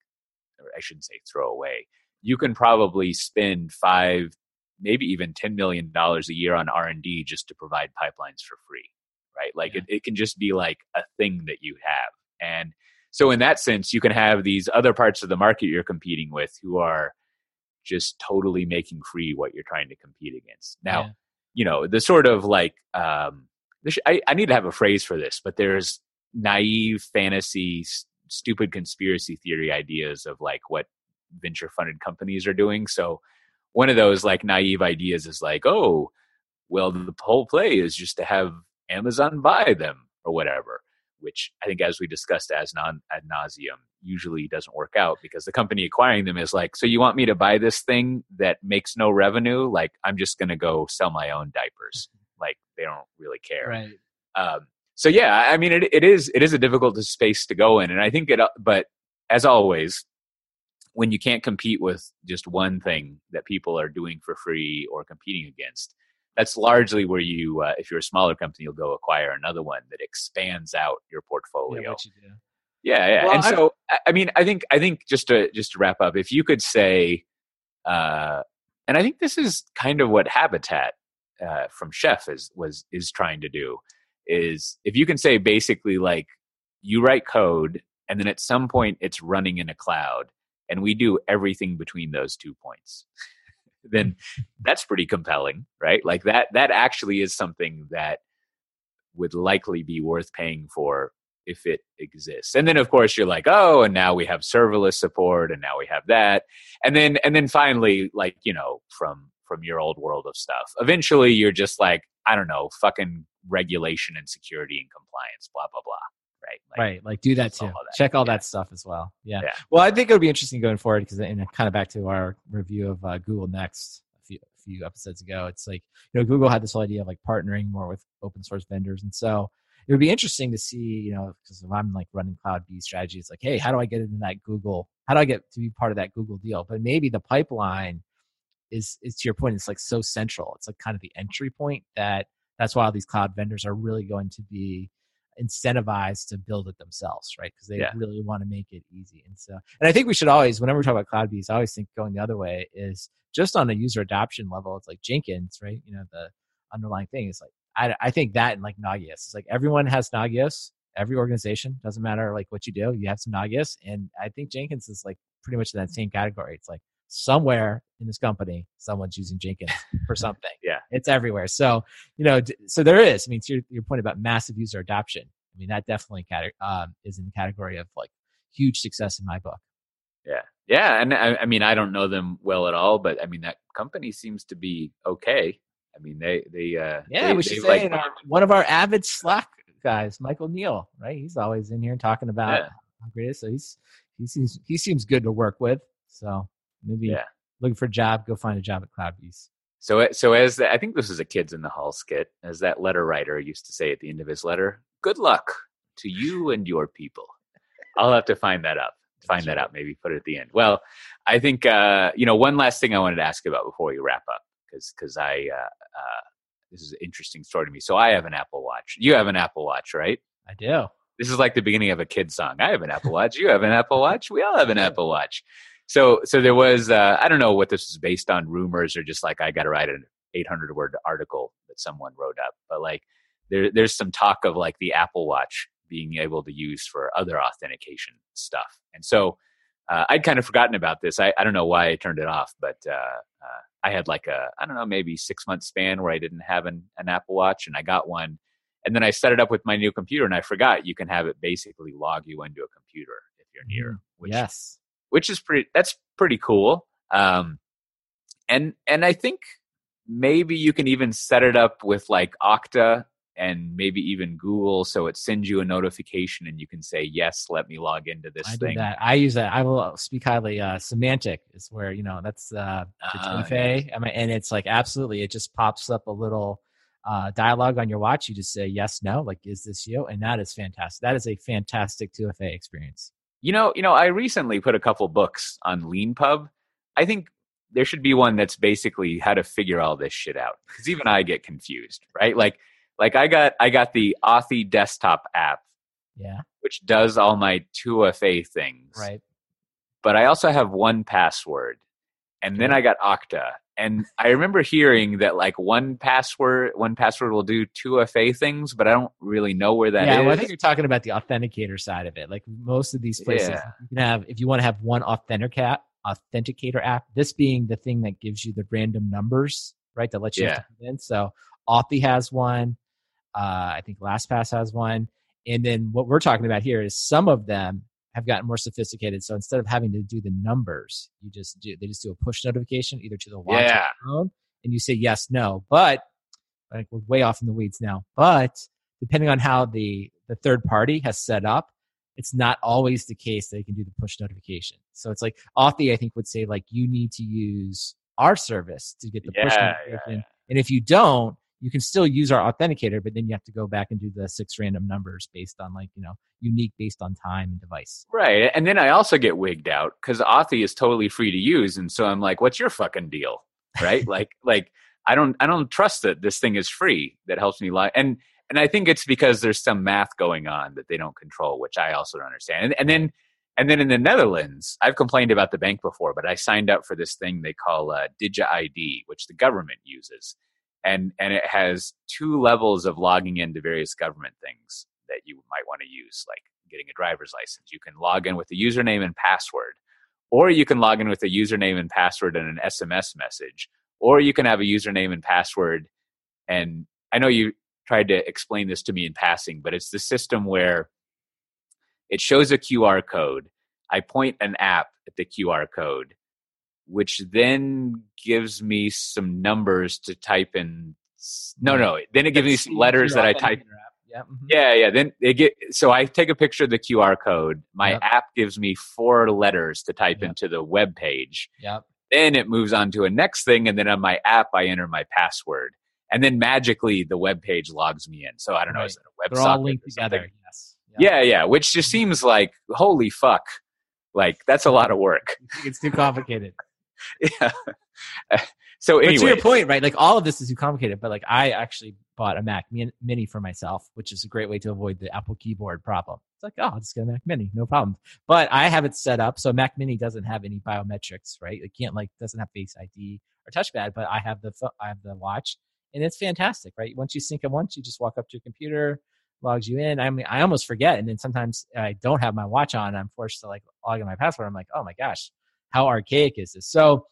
A: or I shouldn't say throw away, you can probably spend five, maybe even $10 million a year on R&D just to provide pipelines for free, right? Like
B: Yeah.
A: it, it can just be like a thing that you have. And so in that sense, you can have these other parts of the market you're competing with who are just totally making free what you're trying to compete against. Now,
B: Yeah.
A: you know, the sort of like, um, this, I, I need to have a phrase for this, but there's naive fantasy, s- stupid conspiracy theory ideas of like what venture funded companies are doing. So one of those like naive ideas is like, oh, well, the whole play is just to have Amazon buy them or whatever, which I think, as we discussed as non ad nauseum, usually doesn't work out because the company acquiring them is like, so you want me to buy this thing that makes no revenue? Like, I'm just going to go sell my own diapers. [laughs] Like, they don't really care.
B: right.
A: Um, so yeah, I mean, it, it is it is a difficult space to go in, and I think it. uh, But as always, when you can't compete with just one thing that people are doing for free or competing against, that's largely where you, uh, if you're a smaller company, you'll go acquire another one that expands out your portfolio.
B: Yeah, you.
A: Yeah, yeah.
B: Well,
A: and
B: I-
A: so I, I mean, I think I think just to just to wrap up, if you could say, uh, and I think this is kind of what Habitat uh, from Chef is was is trying to do, is if you can say basically like you write code and then at some point it's running in a cloud and we do everything between those two points [laughs] then that's pretty compelling right like that that actually is something that would likely be worth paying for if it exists and then of course you're like oh and now we have serverless support and now we have that and then and then finally like you know from from your old world of stuff eventually you're just like i don't know fucking regulation and security and compliance blah blah blah right Like,
B: right. Like do that too.
A: of that.
B: Check all
A: Yeah.
B: that stuff as well. Yeah.
A: Yeah.
B: Well, I think it'll be interesting going forward because, and kind of back to our review of uh, Google Next a few, a few episodes ago, it's like, you know, Google had this whole idea of like partnering more with open source vendors. And so it would be interesting to see, you know, because if I'm like running CloudBees strategy, it's like, hey, how do I get into that Google? How do I get to be part of that Google deal? But maybe the pipeline is, is to your point, it's like so central. It's like kind of the entry point that that's why all these cloud vendors are really going to be incentivized to build it themselves, right? Because they
A: Yeah.
B: really want to make it easy. And so, and I think we should always, whenever we talk about CloudBees, I always think going the other way is just on a user adoption level. It's like Jenkins, right? You know, the underlying thing is like, I, I think that and like Nagios, it's like everyone has Nagios. Every organization doesn't matter like what you do, you have some Nagios, and I think Jenkins is like pretty much in that same category. It's like somewhere in this company, someone's using Jenkins for [laughs] something.
A: yeah.
B: It's everywhere. So, you know, so there is, I mean, to your, your point about massive user adoption, I mean, that definitely um, is in the category of like huge success in my book.
A: Yeah. Yeah. And I, I mean, I don't know them well at all, but I mean, that company seems to be okay. I mean, they, they, uh,
B: yeah,
A: they,
B: we should say like, our, one of our [laughs] avid Slack guys, Michael Neal, right? He's always in here talking about yeah. how great it is. So he's, he seems, he seems good to work with. So maybe yeah. looking for a job, go find a job at CloudBees.
A: So, so as the, I think this is a kids in the hall skit, as that letter writer used to say at the end of his letter, "Good luck to you and your people." I'll have to find that up. [laughs] Find that out. Maybe put it at the end. Well, I think uh, you know one last thing I wanted to ask about before we wrap up, because because I uh, uh, this is an interesting story to me. So I have an Apple Watch. You have an Apple Watch, right?
B: I do.
A: This is like the beginning of a kid song. I have an Apple Watch. You have an Apple [laughs] Watch. We all have an Apple Watch so so there was uh, I don't know what this was based on rumors or just like I got to write an 800 word article that someone wrote up, but like there there's some talk of like the Apple Watch being able to use for other authentication stuff, and so. Uh, I'd kind of forgotten about this. I, I don't know why I turned it off, but uh, uh, I had like a I don't know maybe six month span where I didn't have an, an Apple Watch, and I got one, and then I set it up with my new computer, and I forgot you can have it basically log you into a computer if you're near.
B: Mm, which yes
A: which is pretty. That's pretty cool. Um, and and I think maybe you can even set it up with like Okta and maybe even Google, so it sends you a notification and you can say yes, let me log into this
B: I
A: thing.
B: that. I use that. I will speak highly. Uh, Symantec is where you know that's uh, uh yeah. and it's like absolutely. It just pops up a little uh, dialogue on your watch. You just say yes, no, like is this you? And that is fantastic. That is a fantastic 2FA experience.
A: You know, you know, I recently put a couple books on LeanPub. I think there should be one that's basically how to figure all this shit out because even I get confused, right? Like, like I got I got the Authy desktop app,
B: yeah,
A: which does all my 2FA things,
B: right?
A: But I also have 1Password, and then I got Okta, and I remember hearing that like 1Password, 1Password will do 2FA things, but I don't really know where that
B: yeah,
A: is.
B: Well, I think you're talking about the authenticator side of it. Like most of these places, yeah. you can have if you want to have one authenticator authenticator app. This being the thing that gives you the random numbers, right? That lets you
A: yeah.
B: in. So Authy has one. Uh, I think LastPass has one. And then what we're talking about here is some of them have gotten more sophisticated. So instead of having to do the numbers, you just do they just do a push notification either to the watch
A: yeah.
B: or the phone, and you say yes, no. But like we're way off in the weeds now. But depending on how the the third party has set up, it's not always the case that they can do the push notification. So it's like Authy, I think, would say like you need to use our service to get the
A: yeah,
B: push notification, yeah. and if you don't, you can still use our authenticator, but then you have to go back and do the six random numbers based on like, you know, unique based on time and device.
A: Right. And then I also get wigged out because Authy is totally free to use. And so I'm like, what's your fucking deal? Right. [laughs] like, like I don't, I don't trust that this thing is free that helps me lie. And, and I think it's because there's some math going on that they don't control, which I also don't understand. And, and then, and then in the Netherlands, I've complained about the bank before, but I signed up for this thing they call uh, DigiD, which the government uses and and it has two levels of logging into various government things that you might want to use like getting a driver's license. You can log in with a username and password or you can log in with a username and password and an sms message or you can have a username and password and i know you tried to explain this to me in passing but it's the system where it shows a qr code. I point an app at the qr code which then gives me some numbers to type in. No, no. Then it gives me some letters that I type.
B: Yeah. Mm-hmm.
A: yeah, yeah. Then they get so I take a picture of the QR code. My yep. app gives me four letters to type yep. into the web page.
B: Yep.
A: Then it moves on to a next thing, and then on my app I enter my password, and then magically the web page logs me in. So I don't know, right. is it a web?
B: They're all linked together.
A: Yes. Yep. Yeah, yeah. Which just seems like holy fuck, like that's a lot of work.
B: It's too complicated. [laughs]
A: yeah. Uh, so anyway,
B: but to your point, right? Like all of this is too complicated. But like I actually bought a Mac Mini for myself, which is a great way to avoid the Apple keyboard problem. It's like, oh, I'll just get a Mac Mini, no problem. But I have it set up so Mac Mini doesn't have any biometrics, right? It can't like doesn't have Face ID or touchpad, but I have the I have the watch, and it's fantastic, right? Once you sync it once, you just walk up to your computer, logs you in. I mean, I almost forget, and then sometimes I don't have my watch on. I'm forced to like log in my password. I'm like, oh my gosh, how archaic is this? So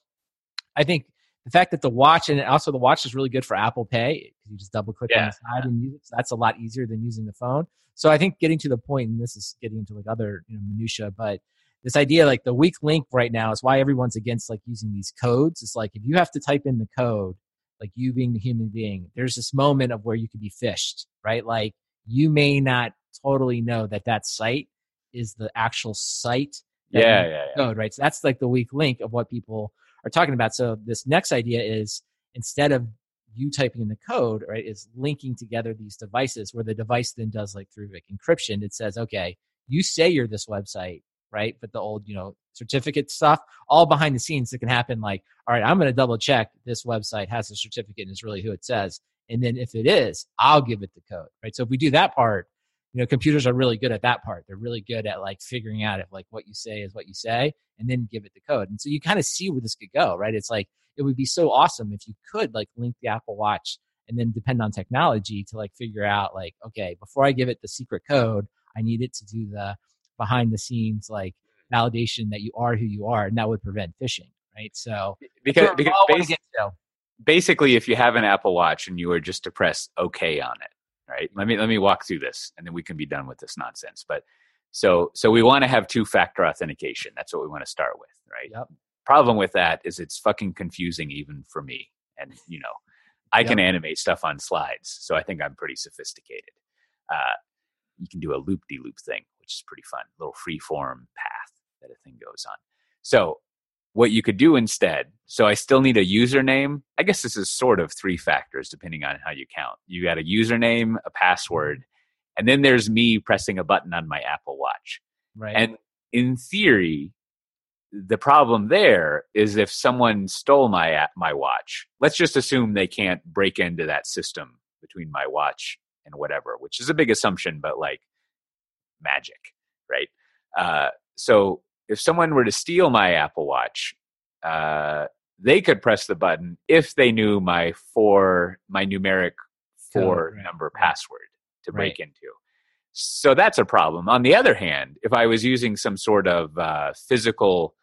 B: I think the fact that the watch and also the watch is really good for Apple Pay because you just double click yeah. on the side and use it. So that's a lot easier than using the phone. So I think getting to the point, and this is getting into like other you know minutia, but this idea like the weak link right now is why everyone's against like using these codes. It's like if you have to type in the code, like you being the human being, there's this moment of where you could be phished, right? Like you may not totally know that that site is the actual site.
A: Yeah, yeah, yeah.
B: Code, right? So that's like the weak link of what people are talking about. So this next idea is instead of you typing in the code, right, is linking together these devices where the device then does like through like encryption. It says, okay, you say you're this website, right? But the old, you know, certificate stuff, all behind the scenes that can happen. Like, all right, I'm going to double check this website has a certificate and is really who it says. And then if it is, I'll give it the code, right? So if we do that part, you know, computers are really good at that part. They're really good at like figuring out if like what you say is what you say and then give it the code. And so you kind of see where this could go, right? It's like, it would be so awesome if you could like link the Apple Watch and then depend on technology to like figure out like, okay, before I give it the secret code, I need it to do the behind the scenes like mm. validation that you are who you are, and that would prevent phishing, right? So
A: because, because basically, basically, if you have an Apple Watch and you are just to press OK on it, right? Let me let me walk through this, and then we can be done with this nonsense. But so so we want to have two factor authentication. That's what we want to start with, right?
B: Yep.
A: Problem with that is it's fucking confusing even for me, and you know. I yep. can animate stuff on slides, so I think I'm pretty sophisticated. Uh, you can do a loop de loop thing, which is pretty fun, little free form path that a thing goes on. So what you could do instead, so I still need a username. I guess this is sort of three factors depending on how you count. You got a username, a password, and then there's me pressing a button on my Apple Watch.
B: Right.
A: And in theory, the problem there is if someone stole my my watch. Let's just assume they can't break into that system between my watch and whatever, which is a big assumption, but like magic, right? Uh, so if someone were to steal my Apple Watch, uh, they could press the button if they knew my four, my numeric four right, number password to break right. into. So that's a problem. On the other hand, if I was using some sort of uh, physical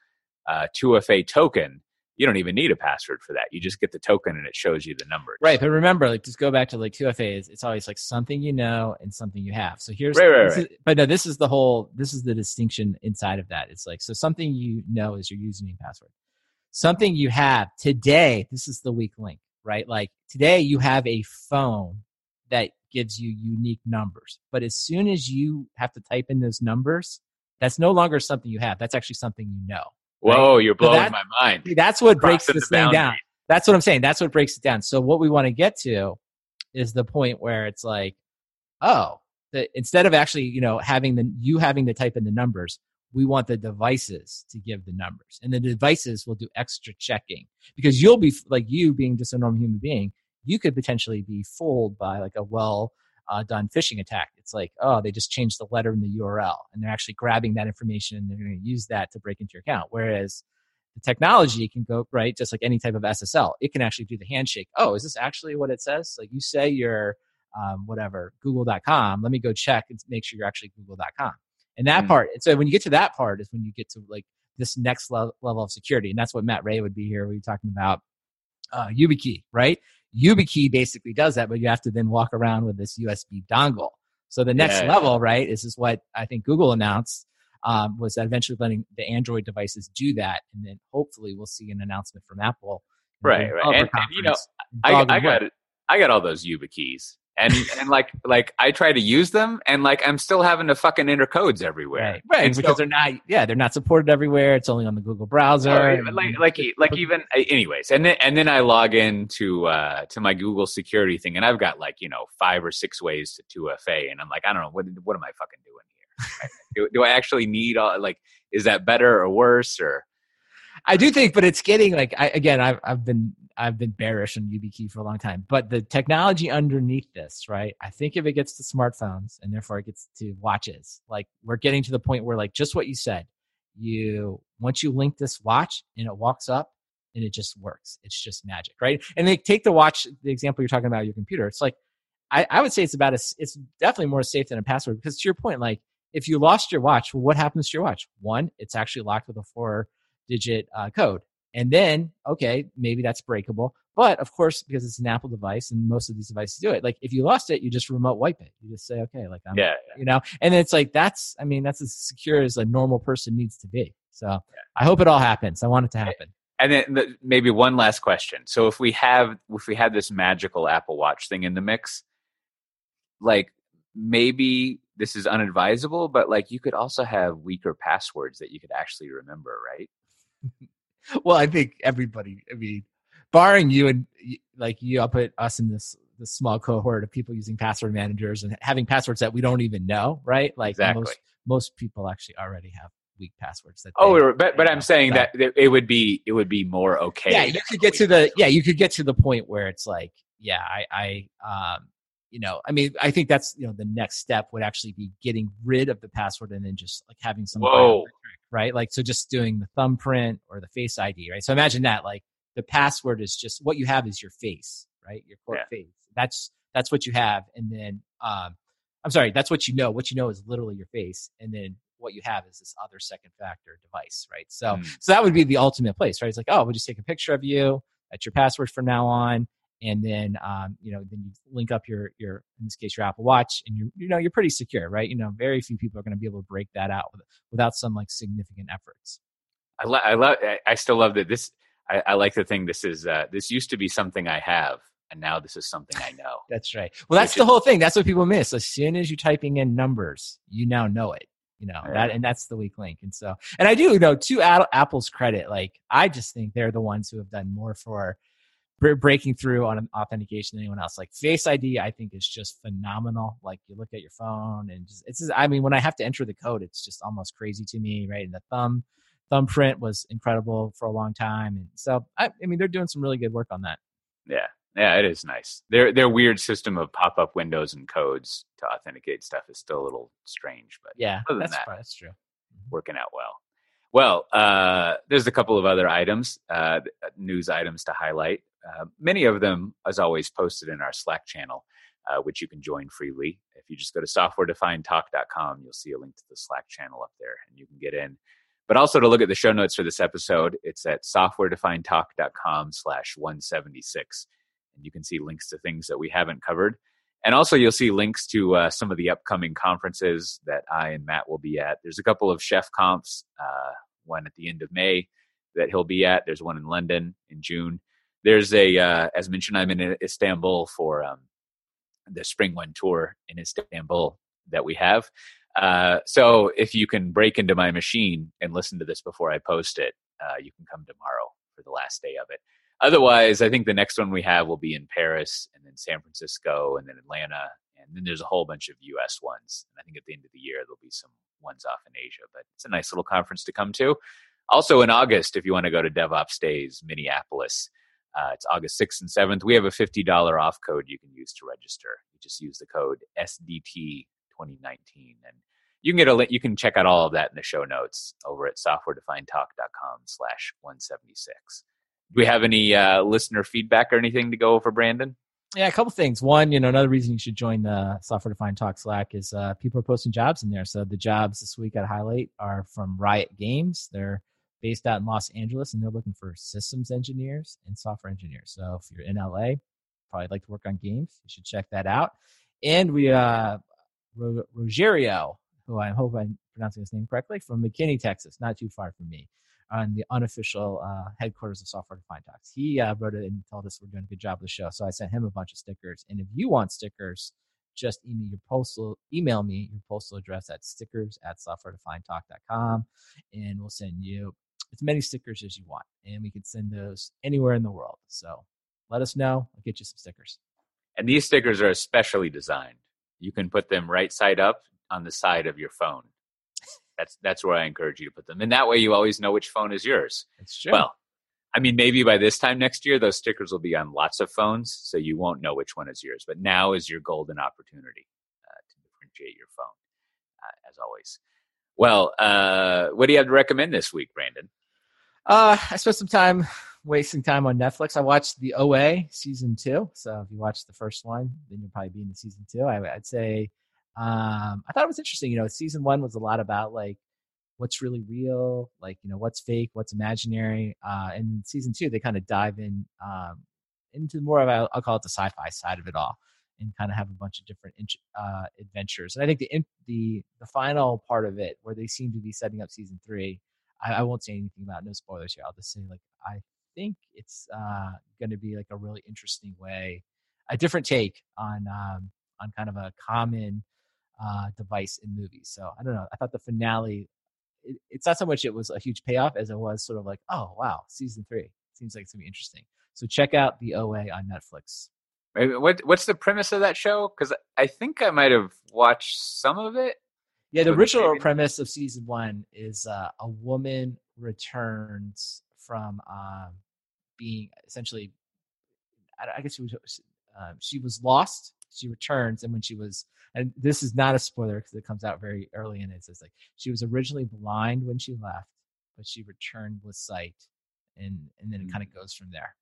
A: uh, 2FA token, you don't even need a password for that. You just get the token and it shows you the number.
B: Right. But remember, like just go back to like 2FA it's always like something you know and something you have. So here's
A: right, right,
B: right. Is, but no, this is the whole this is the distinction inside of that. It's like so something you know is your username password. Something you have today, this is the weak link, right? Like today you have a phone that gives you unique numbers. But as soon as you have to type in those numbers, that's no longer something you have. That's actually something you know.
A: Whoa, right? you're blowing so that, my mind.
B: That's what breaks this thing down. That's what I'm saying. That's what breaks it down. So what we want to get to is the point where it's like, oh, the, instead of actually, you know, having the you having to type in the numbers, we want the devices to give the numbers, and the devices will do extra checking because you'll be like you being just a normal human being, you could potentially be fooled by like a well uh, done phishing attack. It's like, oh, they just changed the letter in the URL and they're actually grabbing that information and they're going to use that to break into your account. Whereas the technology can go, right, just like any type of SSL, it can actually do the handshake. Oh, is this actually what it says? Like you say you're um, whatever, google.com. Let me go check and make sure you're actually google.com. And that mm. part, and so when you get to that part is when you get to like this next le- level of security. And that's what Matt Ray would be here. We're talking about uh, YubiKey, right? YubiKey basically does that, but you have to then walk around with this USB dongle. So the next yeah. level, right, is is what I think Google announced um, was that eventually letting the Android devices do that, and then hopefully we'll see an announcement from Apple.
A: Right, right, and, and, you know, I, I got I got all those YubiKeys and and like like I try to use them, and like I'm still having to fucking enter codes everywhere,
B: right? right because so, they're not, yeah, they're not supported everywhere. It's only on the Google browser.
A: Right, like like like even anyways, and then and then I log in to uh to my Google security thing, and I've got like you know five or six ways to 2FA, and I'm like, I don't know what what am I fucking doing here? [laughs] do, do I actually need all like is that better or worse or?
B: I do think, but it's getting like I, again. I've I've been I've been bearish on YubiKey for a long time, but the technology underneath this, right? I think if it gets to smartphones and therefore it gets to watches, like we're getting to the point where, like, just what you said, you once you link this watch and it walks up and it just works. It's just magic, right? And they take the watch, the example you're talking about your computer. It's like I, I would say it's about a, it's definitely more safe than a password because to your point, like if you lost your watch, well, what happens to your watch? One, it's actually locked with a four digit uh, code. And then, okay, maybe that's breakable. But of course, because it's an Apple device and most of these devices do it, like if you lost it, you just remote wipe it. You just say, okay, like I'm, yeah, yeah. you know, and it's like, that's, I mean, that's as secure as a normal person needs to be. So yeah. I hope it all happens. I want it to happen.
A: And then the, maybe one last question. So if we have, if we had this magical Apple Watch thing in the mix, like maybe this is unadvisable, but like you could also have weaker passwords that you could actually remember, right? [laughs]
B: well, I think everybody. I mean, barring you and like you, I'll put us in this this small cohort of people using password managers and having passwords that we don't even know, right? Like exactly. most most people actually already have weak passwords that
A: oh but but i'm saying that it would be it would be more okay
B: yeah you could get to the yeah you could get to the point where it's like yeah i i um you know i mean i think that's you know the next step would actually be getting rid of the password and then just like having some right? Like so just doing the thumbprint or the face id right? So imagine that like the password is just what you have is your face right? Your yeah. face. That's that's what you have and then um i'm sorry that's what you know. What you know is literally your face and then what you have is this other second factor device right? So mm. so that would be the ultimate place right? It's like oh we'll just take a picture of you. That's your password from now on and then um, you know then you link up your your in this case your Apple Watch, and you you know you're pretty secure, right? You know, very few people are going to be able to break that out without some like significant efforts.
A: I, lo- I love. I still love that this. I, I like the thing. This is uh, this used to be something I have, and now this is something I know. [laughs]
B: that's right. Well, that's Which the whole thing. That's what people miss. As soon as you're typing in numbers, you now know it. You know that, and that's the weak link. And so, and I do you know to Apple's credit, like I just think they're the ones who have done more for breaking through on authentication than anyone else. Like Face ID, I think is just phenomenal. Like you look at your phone and just, it's. Just, I mean, when I have to enter the code, it's just almost crazy to me, right? And the thumb thumbprint was incredible for a long time, and so I, I mean, they're doing some really good work on that.
A: Yeah, yeah, it is nice. Their their weird system of pop up windows and codes to authenticate stuff is still a little strange, but
B: yeah, that's that, that's true.
A: Working out well. Well, uh, there's a couple of other items, uh, news items to highlight. Uh, many of them, as always, posted in our Slack channel, uh, which you can join freely. If you just go to softwaredefinedtalk.com, you'll see a link to the Slack channel up there, and you can get in. But also to look at the show notes for this episode, it's at softwaredefinedtalk.com slash 176. And you can see links to things that we haven't covered. And also, you'll see links to uh, some of the upcoming conferences that I and Matt will be at. There's a couple of ChefConfs, uh, one at the end of May that he'll be at. There's one in London in June there's a uh, as mentioned i'm in istanbul for um, the SpringOne Tour in istanbul that we have. Uh, so if you can break into my machine and listen to this before i post it uh, you can come tomorrow for the last day of it. Otherwise i think the next one we have will be in paris and then san francisco and then atlanta and then there's a whole bunch of us ones and i think at the end of the year there'll be some ones off in asia but it's a nice little conference to come to. Also in august if you want to go to devops days minneapolis uh, it's August 6th and 7th. We have a $50 off code you can use to register. You just use the code SDT 2019 and you can get a link. You can check out all of that in the show notes over at softwaredefinedtalk.com slash 176. Do we have any uh, listener feedback or anything to go over, Brandon?
B: Yeah, a couple things. One, you know, another reason you should join the Software Defined Talk Slack is uh, people are posting jobs in there. So the jobs this week at Highlight are from Riot Games. They're based out in Los Angeles, and they're looking for systems engineers and software engineers. So if you're in LA, probably like to work on games, you should check that out. And we, uh, Rogerio, who I hope I'm pronouncing his name correctly, from McKinney, Texas, not too far from me, on the unofficial uh, headquarters of Software Defined Talks. He uh, wrote it and told us we're doing a good job of the show. So I sent him a bunch of stickers. And if you want stickers, just email your postal email me your postal address at stickers at softwaredefinedtalk.com and we'll send you as many stickers as you want, and we can send those anywhere in the world. So let us know. I'll get you some stickers.
A: And these stickers are especially designed. You can put them right side up on the side of your phone. That's that's where I encourage you to put them, and that way you always know which phone is yours.
B: It's true.
A: Well, I mean, maybe by this time next year, those stickers will be on lots of phones, so you won't know which one is yours. But now is your golden opportunity uh, to differentiate your phone, uh, as always. Well, uh, what do you have to recommend this week, Brandon?
B: Uh, I spent some time wasting time on Netflix. I watched the OA season two. So if you watched the first one, then you'll probably be in the season two. I, would say um, I thought it was interesting. You know, season one was a lot about like what's really real, like you know what's fake, what's imaginary. Uh, and season two, they kind of dive in um, into more of a, I'll call it the sci-fi side of it all, and kind of have a bunch of different uh, adventures. And I think the the the final part of it, where they seem to be setting up season three, I, I won't say anything about no spoilers here. I'll just say like I think it's uh, going to be like a really interesting way, a different take on um, on kind of a common uh, device in movies. So I don't know. I thought the finale. It, it's not so much it was a huge payoff as it was sort of like, oh wow, season three seems like it's gonna be interesting. So check out the OA on Netflix.
A: What what's the premise of that show? Because I think I might have watched some of it.
B: Yeah, the original maybe. premise of season one is uh, a woman returns from um, being essentially, I, guess she was um, she was lost. She returns, and when she was, and this is not a spoiler because it comes out very early in it. Says like she was originally blind when she left, but she returned with sight, and and then it kind of goes from there.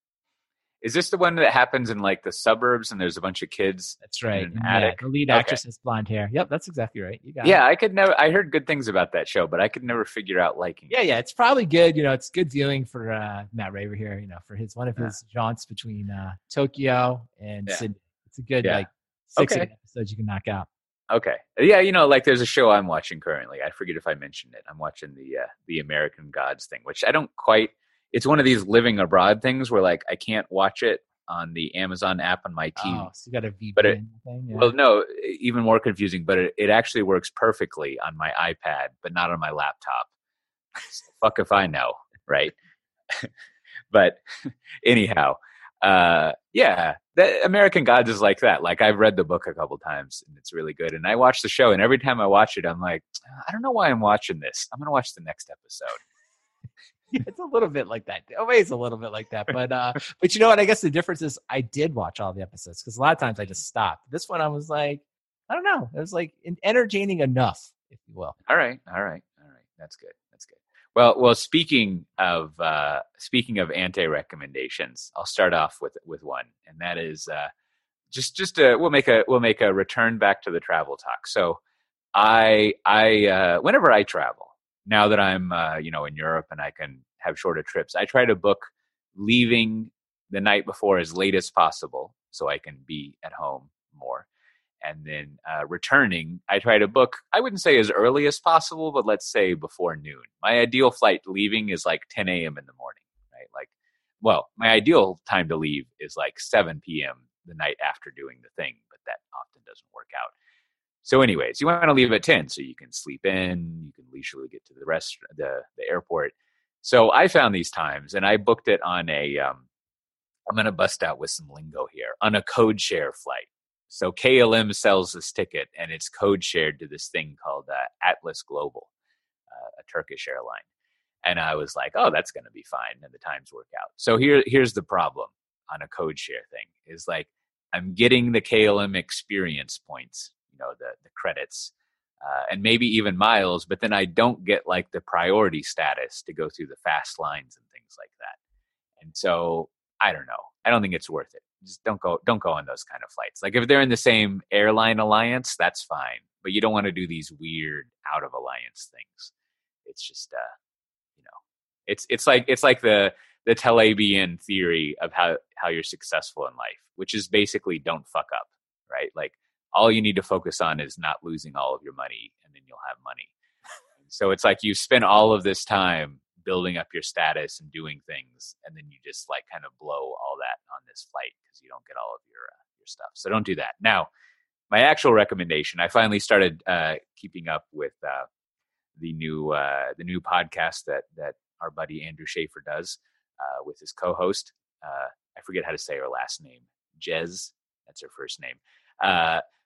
A: Is this the one that happens in like the suburbs and there's a bunch of kids?
B: That's right.
A: In an yeah, attic.
B: The lead actress okay. has blonde hair. Yep, that's exactly right. You got
A: yeah,
B: it.
A: I could never. I heard good things about that show, but I could never figure out liking.
B: Yeah, yeah, it's probably good. You know, it's good viewing for uh, Matt Raver here. You know, for his one of his yeah. jaunts between uh, Tokyo and yeah. Sydney. It's a good like six okay. episodes you can knock out.
A: Okay. Yeah, you know, like there's a show I'm watching currently. I forget if I mentioned it. I'm watching the uh, the American Gods thing, which I don't quite. It's one of these living abroad things where like I can't watch it on the Amazon app on my TV.
B: Oh, so you got a VPN
A: but it,
B: thing? Yeah.
A: Well, no, even more confusing. But it, it actually works perfectly on my iPad, but not on my laptop. [laughs] Fuck if I know, right? [laughs] but [laughs] anyhow, uh, yeah, the American Gods is like that. Like I've read the book a couple times and it's really good. And I watch the show, and every time I watch it, I'm like, I don't know why I'm watching this. I'm gonna watch the next episode.
B: Yeah, [laughs] it's a little bit like that. Always a little bit like that. But uh, [laughs] but you know what? I guess the difference is I did watch all the episodes because a lot of times I just stopped. This one I was like, I don't know. It was like entertaining enough, if you will.
A: All right, all right, all right. That's good. That's good. Well, well. Speaking of uh, speaking of anti recommendations, I'll start off with with one, and that is uh, just just a, we'll make a we'll make a return back to the travel talk. So, I I uh, whenever I travel, now that I'm uh, you know in Europe and I can have shorter trips, I try to book leaving the night before as late as possible so I can be at home more and then uh, returning, I try to book. I wouldn't say as early as possible, but let's say before noon. My ideal flight leaving is like 10 a.m. in the morning, right? Like, well, my ideal time to leave is like 7 p.m. the night after doing the thing, but that often doesn't work out. So, anyways, you want to leave at 10 so you can sleep in, you can leisurely get to the rest, the the airport. So I found these times, and I booked it on a. Um, I'm going to bust out with some lingo here on a code share flight. So KLM sells this ticket and it's code shared to this thing called uh, Atlas Global, uh, a Turkish airline. And I was like, oh, that's going to be fine. And the times work out. So here, here's the problem on a code share thing is like, I'm getting the KLM experience points, know, the, the credits, uh, and maybe even miles, but then I don't get like the priority status to go through the fast lines and things like that. And so I don't know. I don't think it's worth it just don't go don't go on those kind of flights. Like if they're in the same airline alliance, that's fine. But you don't want to do these weird out of alliance things. It's just uh you know, it's it's like it's like the the Talebian theory of how how you're successful in life, which is basically don't fuck up, right? Like all you need to focus on is not losing all of your money and then you'll have money. so it's like you spend all of this time building up your status and doing things and then you just like kind of blow all that on this flight because you don't get all of your uh, your stuff so don't do that now my actual recommendation i finally started uh, keeping up with uh, the new uh, the new podcast that that our buddy andrew shafer does uh, with his co-host uh, i forget how to say her last name jez that's her first name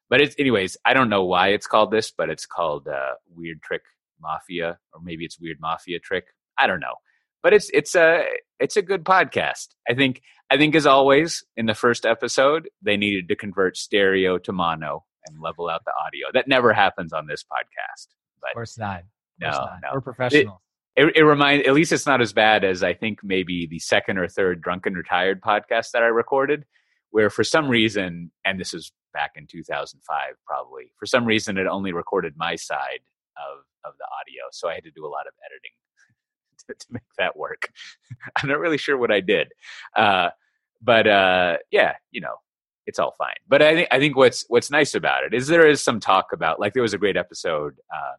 A: but it's anyways i don't know why it's called this but it's called uh, weird trick mafia or maybe it's weird mafia trick I don't know, but it's it's a it's a good podcast. I think I think as always in the first episode they needed to convert stereo to mono and level out the audio. That never happens on this podcast. But
B: of course not. Of
A: no,
B: course
A: not. no,
B: we're professionals.
A: It, it, it reminds at least it's not as bad as I think maybe the second or third drunken retired podcast that I recorded, where for some reason, and this is back in 2005 probably, for some reason it only recorded my side of of the audio, so I had to do a lot of editing [laughs] to, to make that work. [laughs] I'm not really sure what I did, uh, but uh, yeah, you know, it's all fine. But I think I think what's what's nice about it is there is some talk about like there was a great episode uh,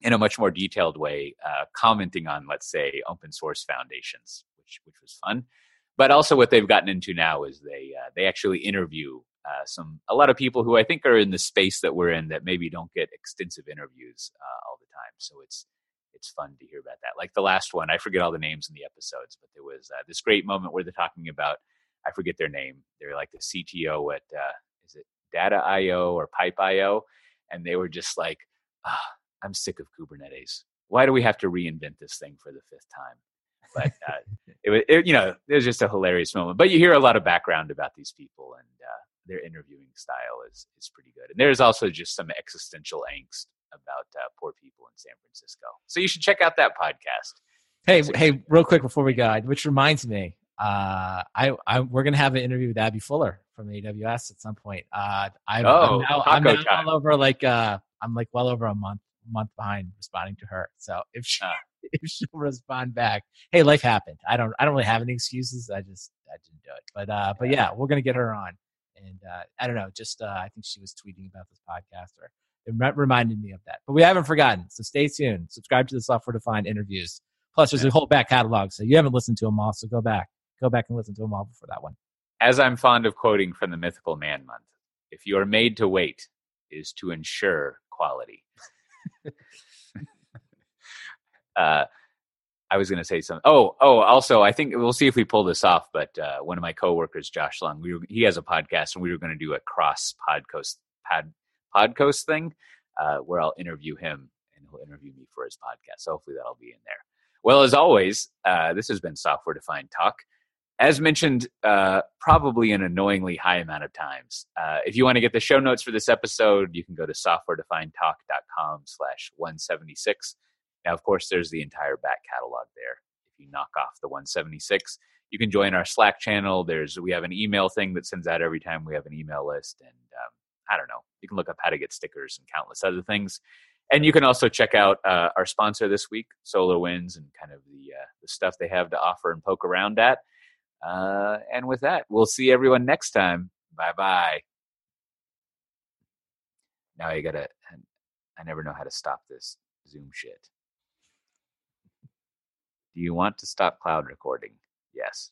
A: in a much more detailed way, uh, commenting on let's say open source foundations, which which was fun. But also, what they've gotten into now is they uh, they actually interview uh, some a lot of people who I think are in the space that we're in that maybe don't get extensive interviews uh, all the time. So it's it's fun to hear about that. Like the last one, I forget all the names in the episodes, but there was uh, this great moment where they're talking about I forget their name. They're like the CTO at uh, is it Data IO or Pipe IO, and they were just like, oh, I'm sick of Kubernetes. Why do we have to reinvent this thing for the fifth time? But uh, it was, it, you know, it was just a hilarious moment. But you hear a lot of background about these people, and uh, their interviewing style is is pretty good. And there's also just some existential angst about uh, poor people in San Francisco. So you should check out that podcast.
B: Hey, hey, real quick before we go, which reminds me, uh, I, I we're gonna have an interview with Abby Fuller from AWS at some point. Uh, I'm,
A: oh,
B: I'm now, I'm now all over like uh, I'm like well over a month month behind responding to her. So if she uh. [laughs] if she'll respond back, hey, life happened. I don't I don't really have any excuses. I just I didn't do it. But uh, but yeah, we're gonna get her on. And uh, I don't know, just uh, I think she was tweeting about this podcast or it reminded me of that. But we haven't forgotten. So stay tuned. Subscribe to the software defined interviews. Plus, there's a whole back catalog. So you haven't listened to them all. So go back go back and listen to them all before that one.
A: As I'm fond of quoting from the Mythical Man Month, if you are made to wait, is to ensure quality. [laughs] uh, I was going to say something. Oh, oh, also, I think we'll see if we pull this off. But uh, one of my coworkers, Josh Long, we were, he has a podcast, and we were going to do a cross podcast pod, podcast thing uh, where I'll interview him and he'll interview me for his podcast. So hopefully that'll be in there. Well, as always, uh, this has been Software Defined Talk as mentioned, uh, probably an annoyingly high amount of times. Uh, if you want to get the show notes for this episode, you can go to softwaredefinedtalk.com slash 176. Now, of course, there's the entire back catalog there. If you knock off the 176, you can join our Slack channel. There's we have an email thing that sends out every time we have an email list, and um, I don't know. You can look up how to get stickers and countless other things. And you can also check out uh, our sponsor this week, SolarWinds, and kind of the uh, the stuff they have to offer and poke around at. Uh, and with that, we'll see everyone next time. Bye bye. Now I gotta, I never know how to stop this Zoom shit. Do you want to stop cloud recording? Yes.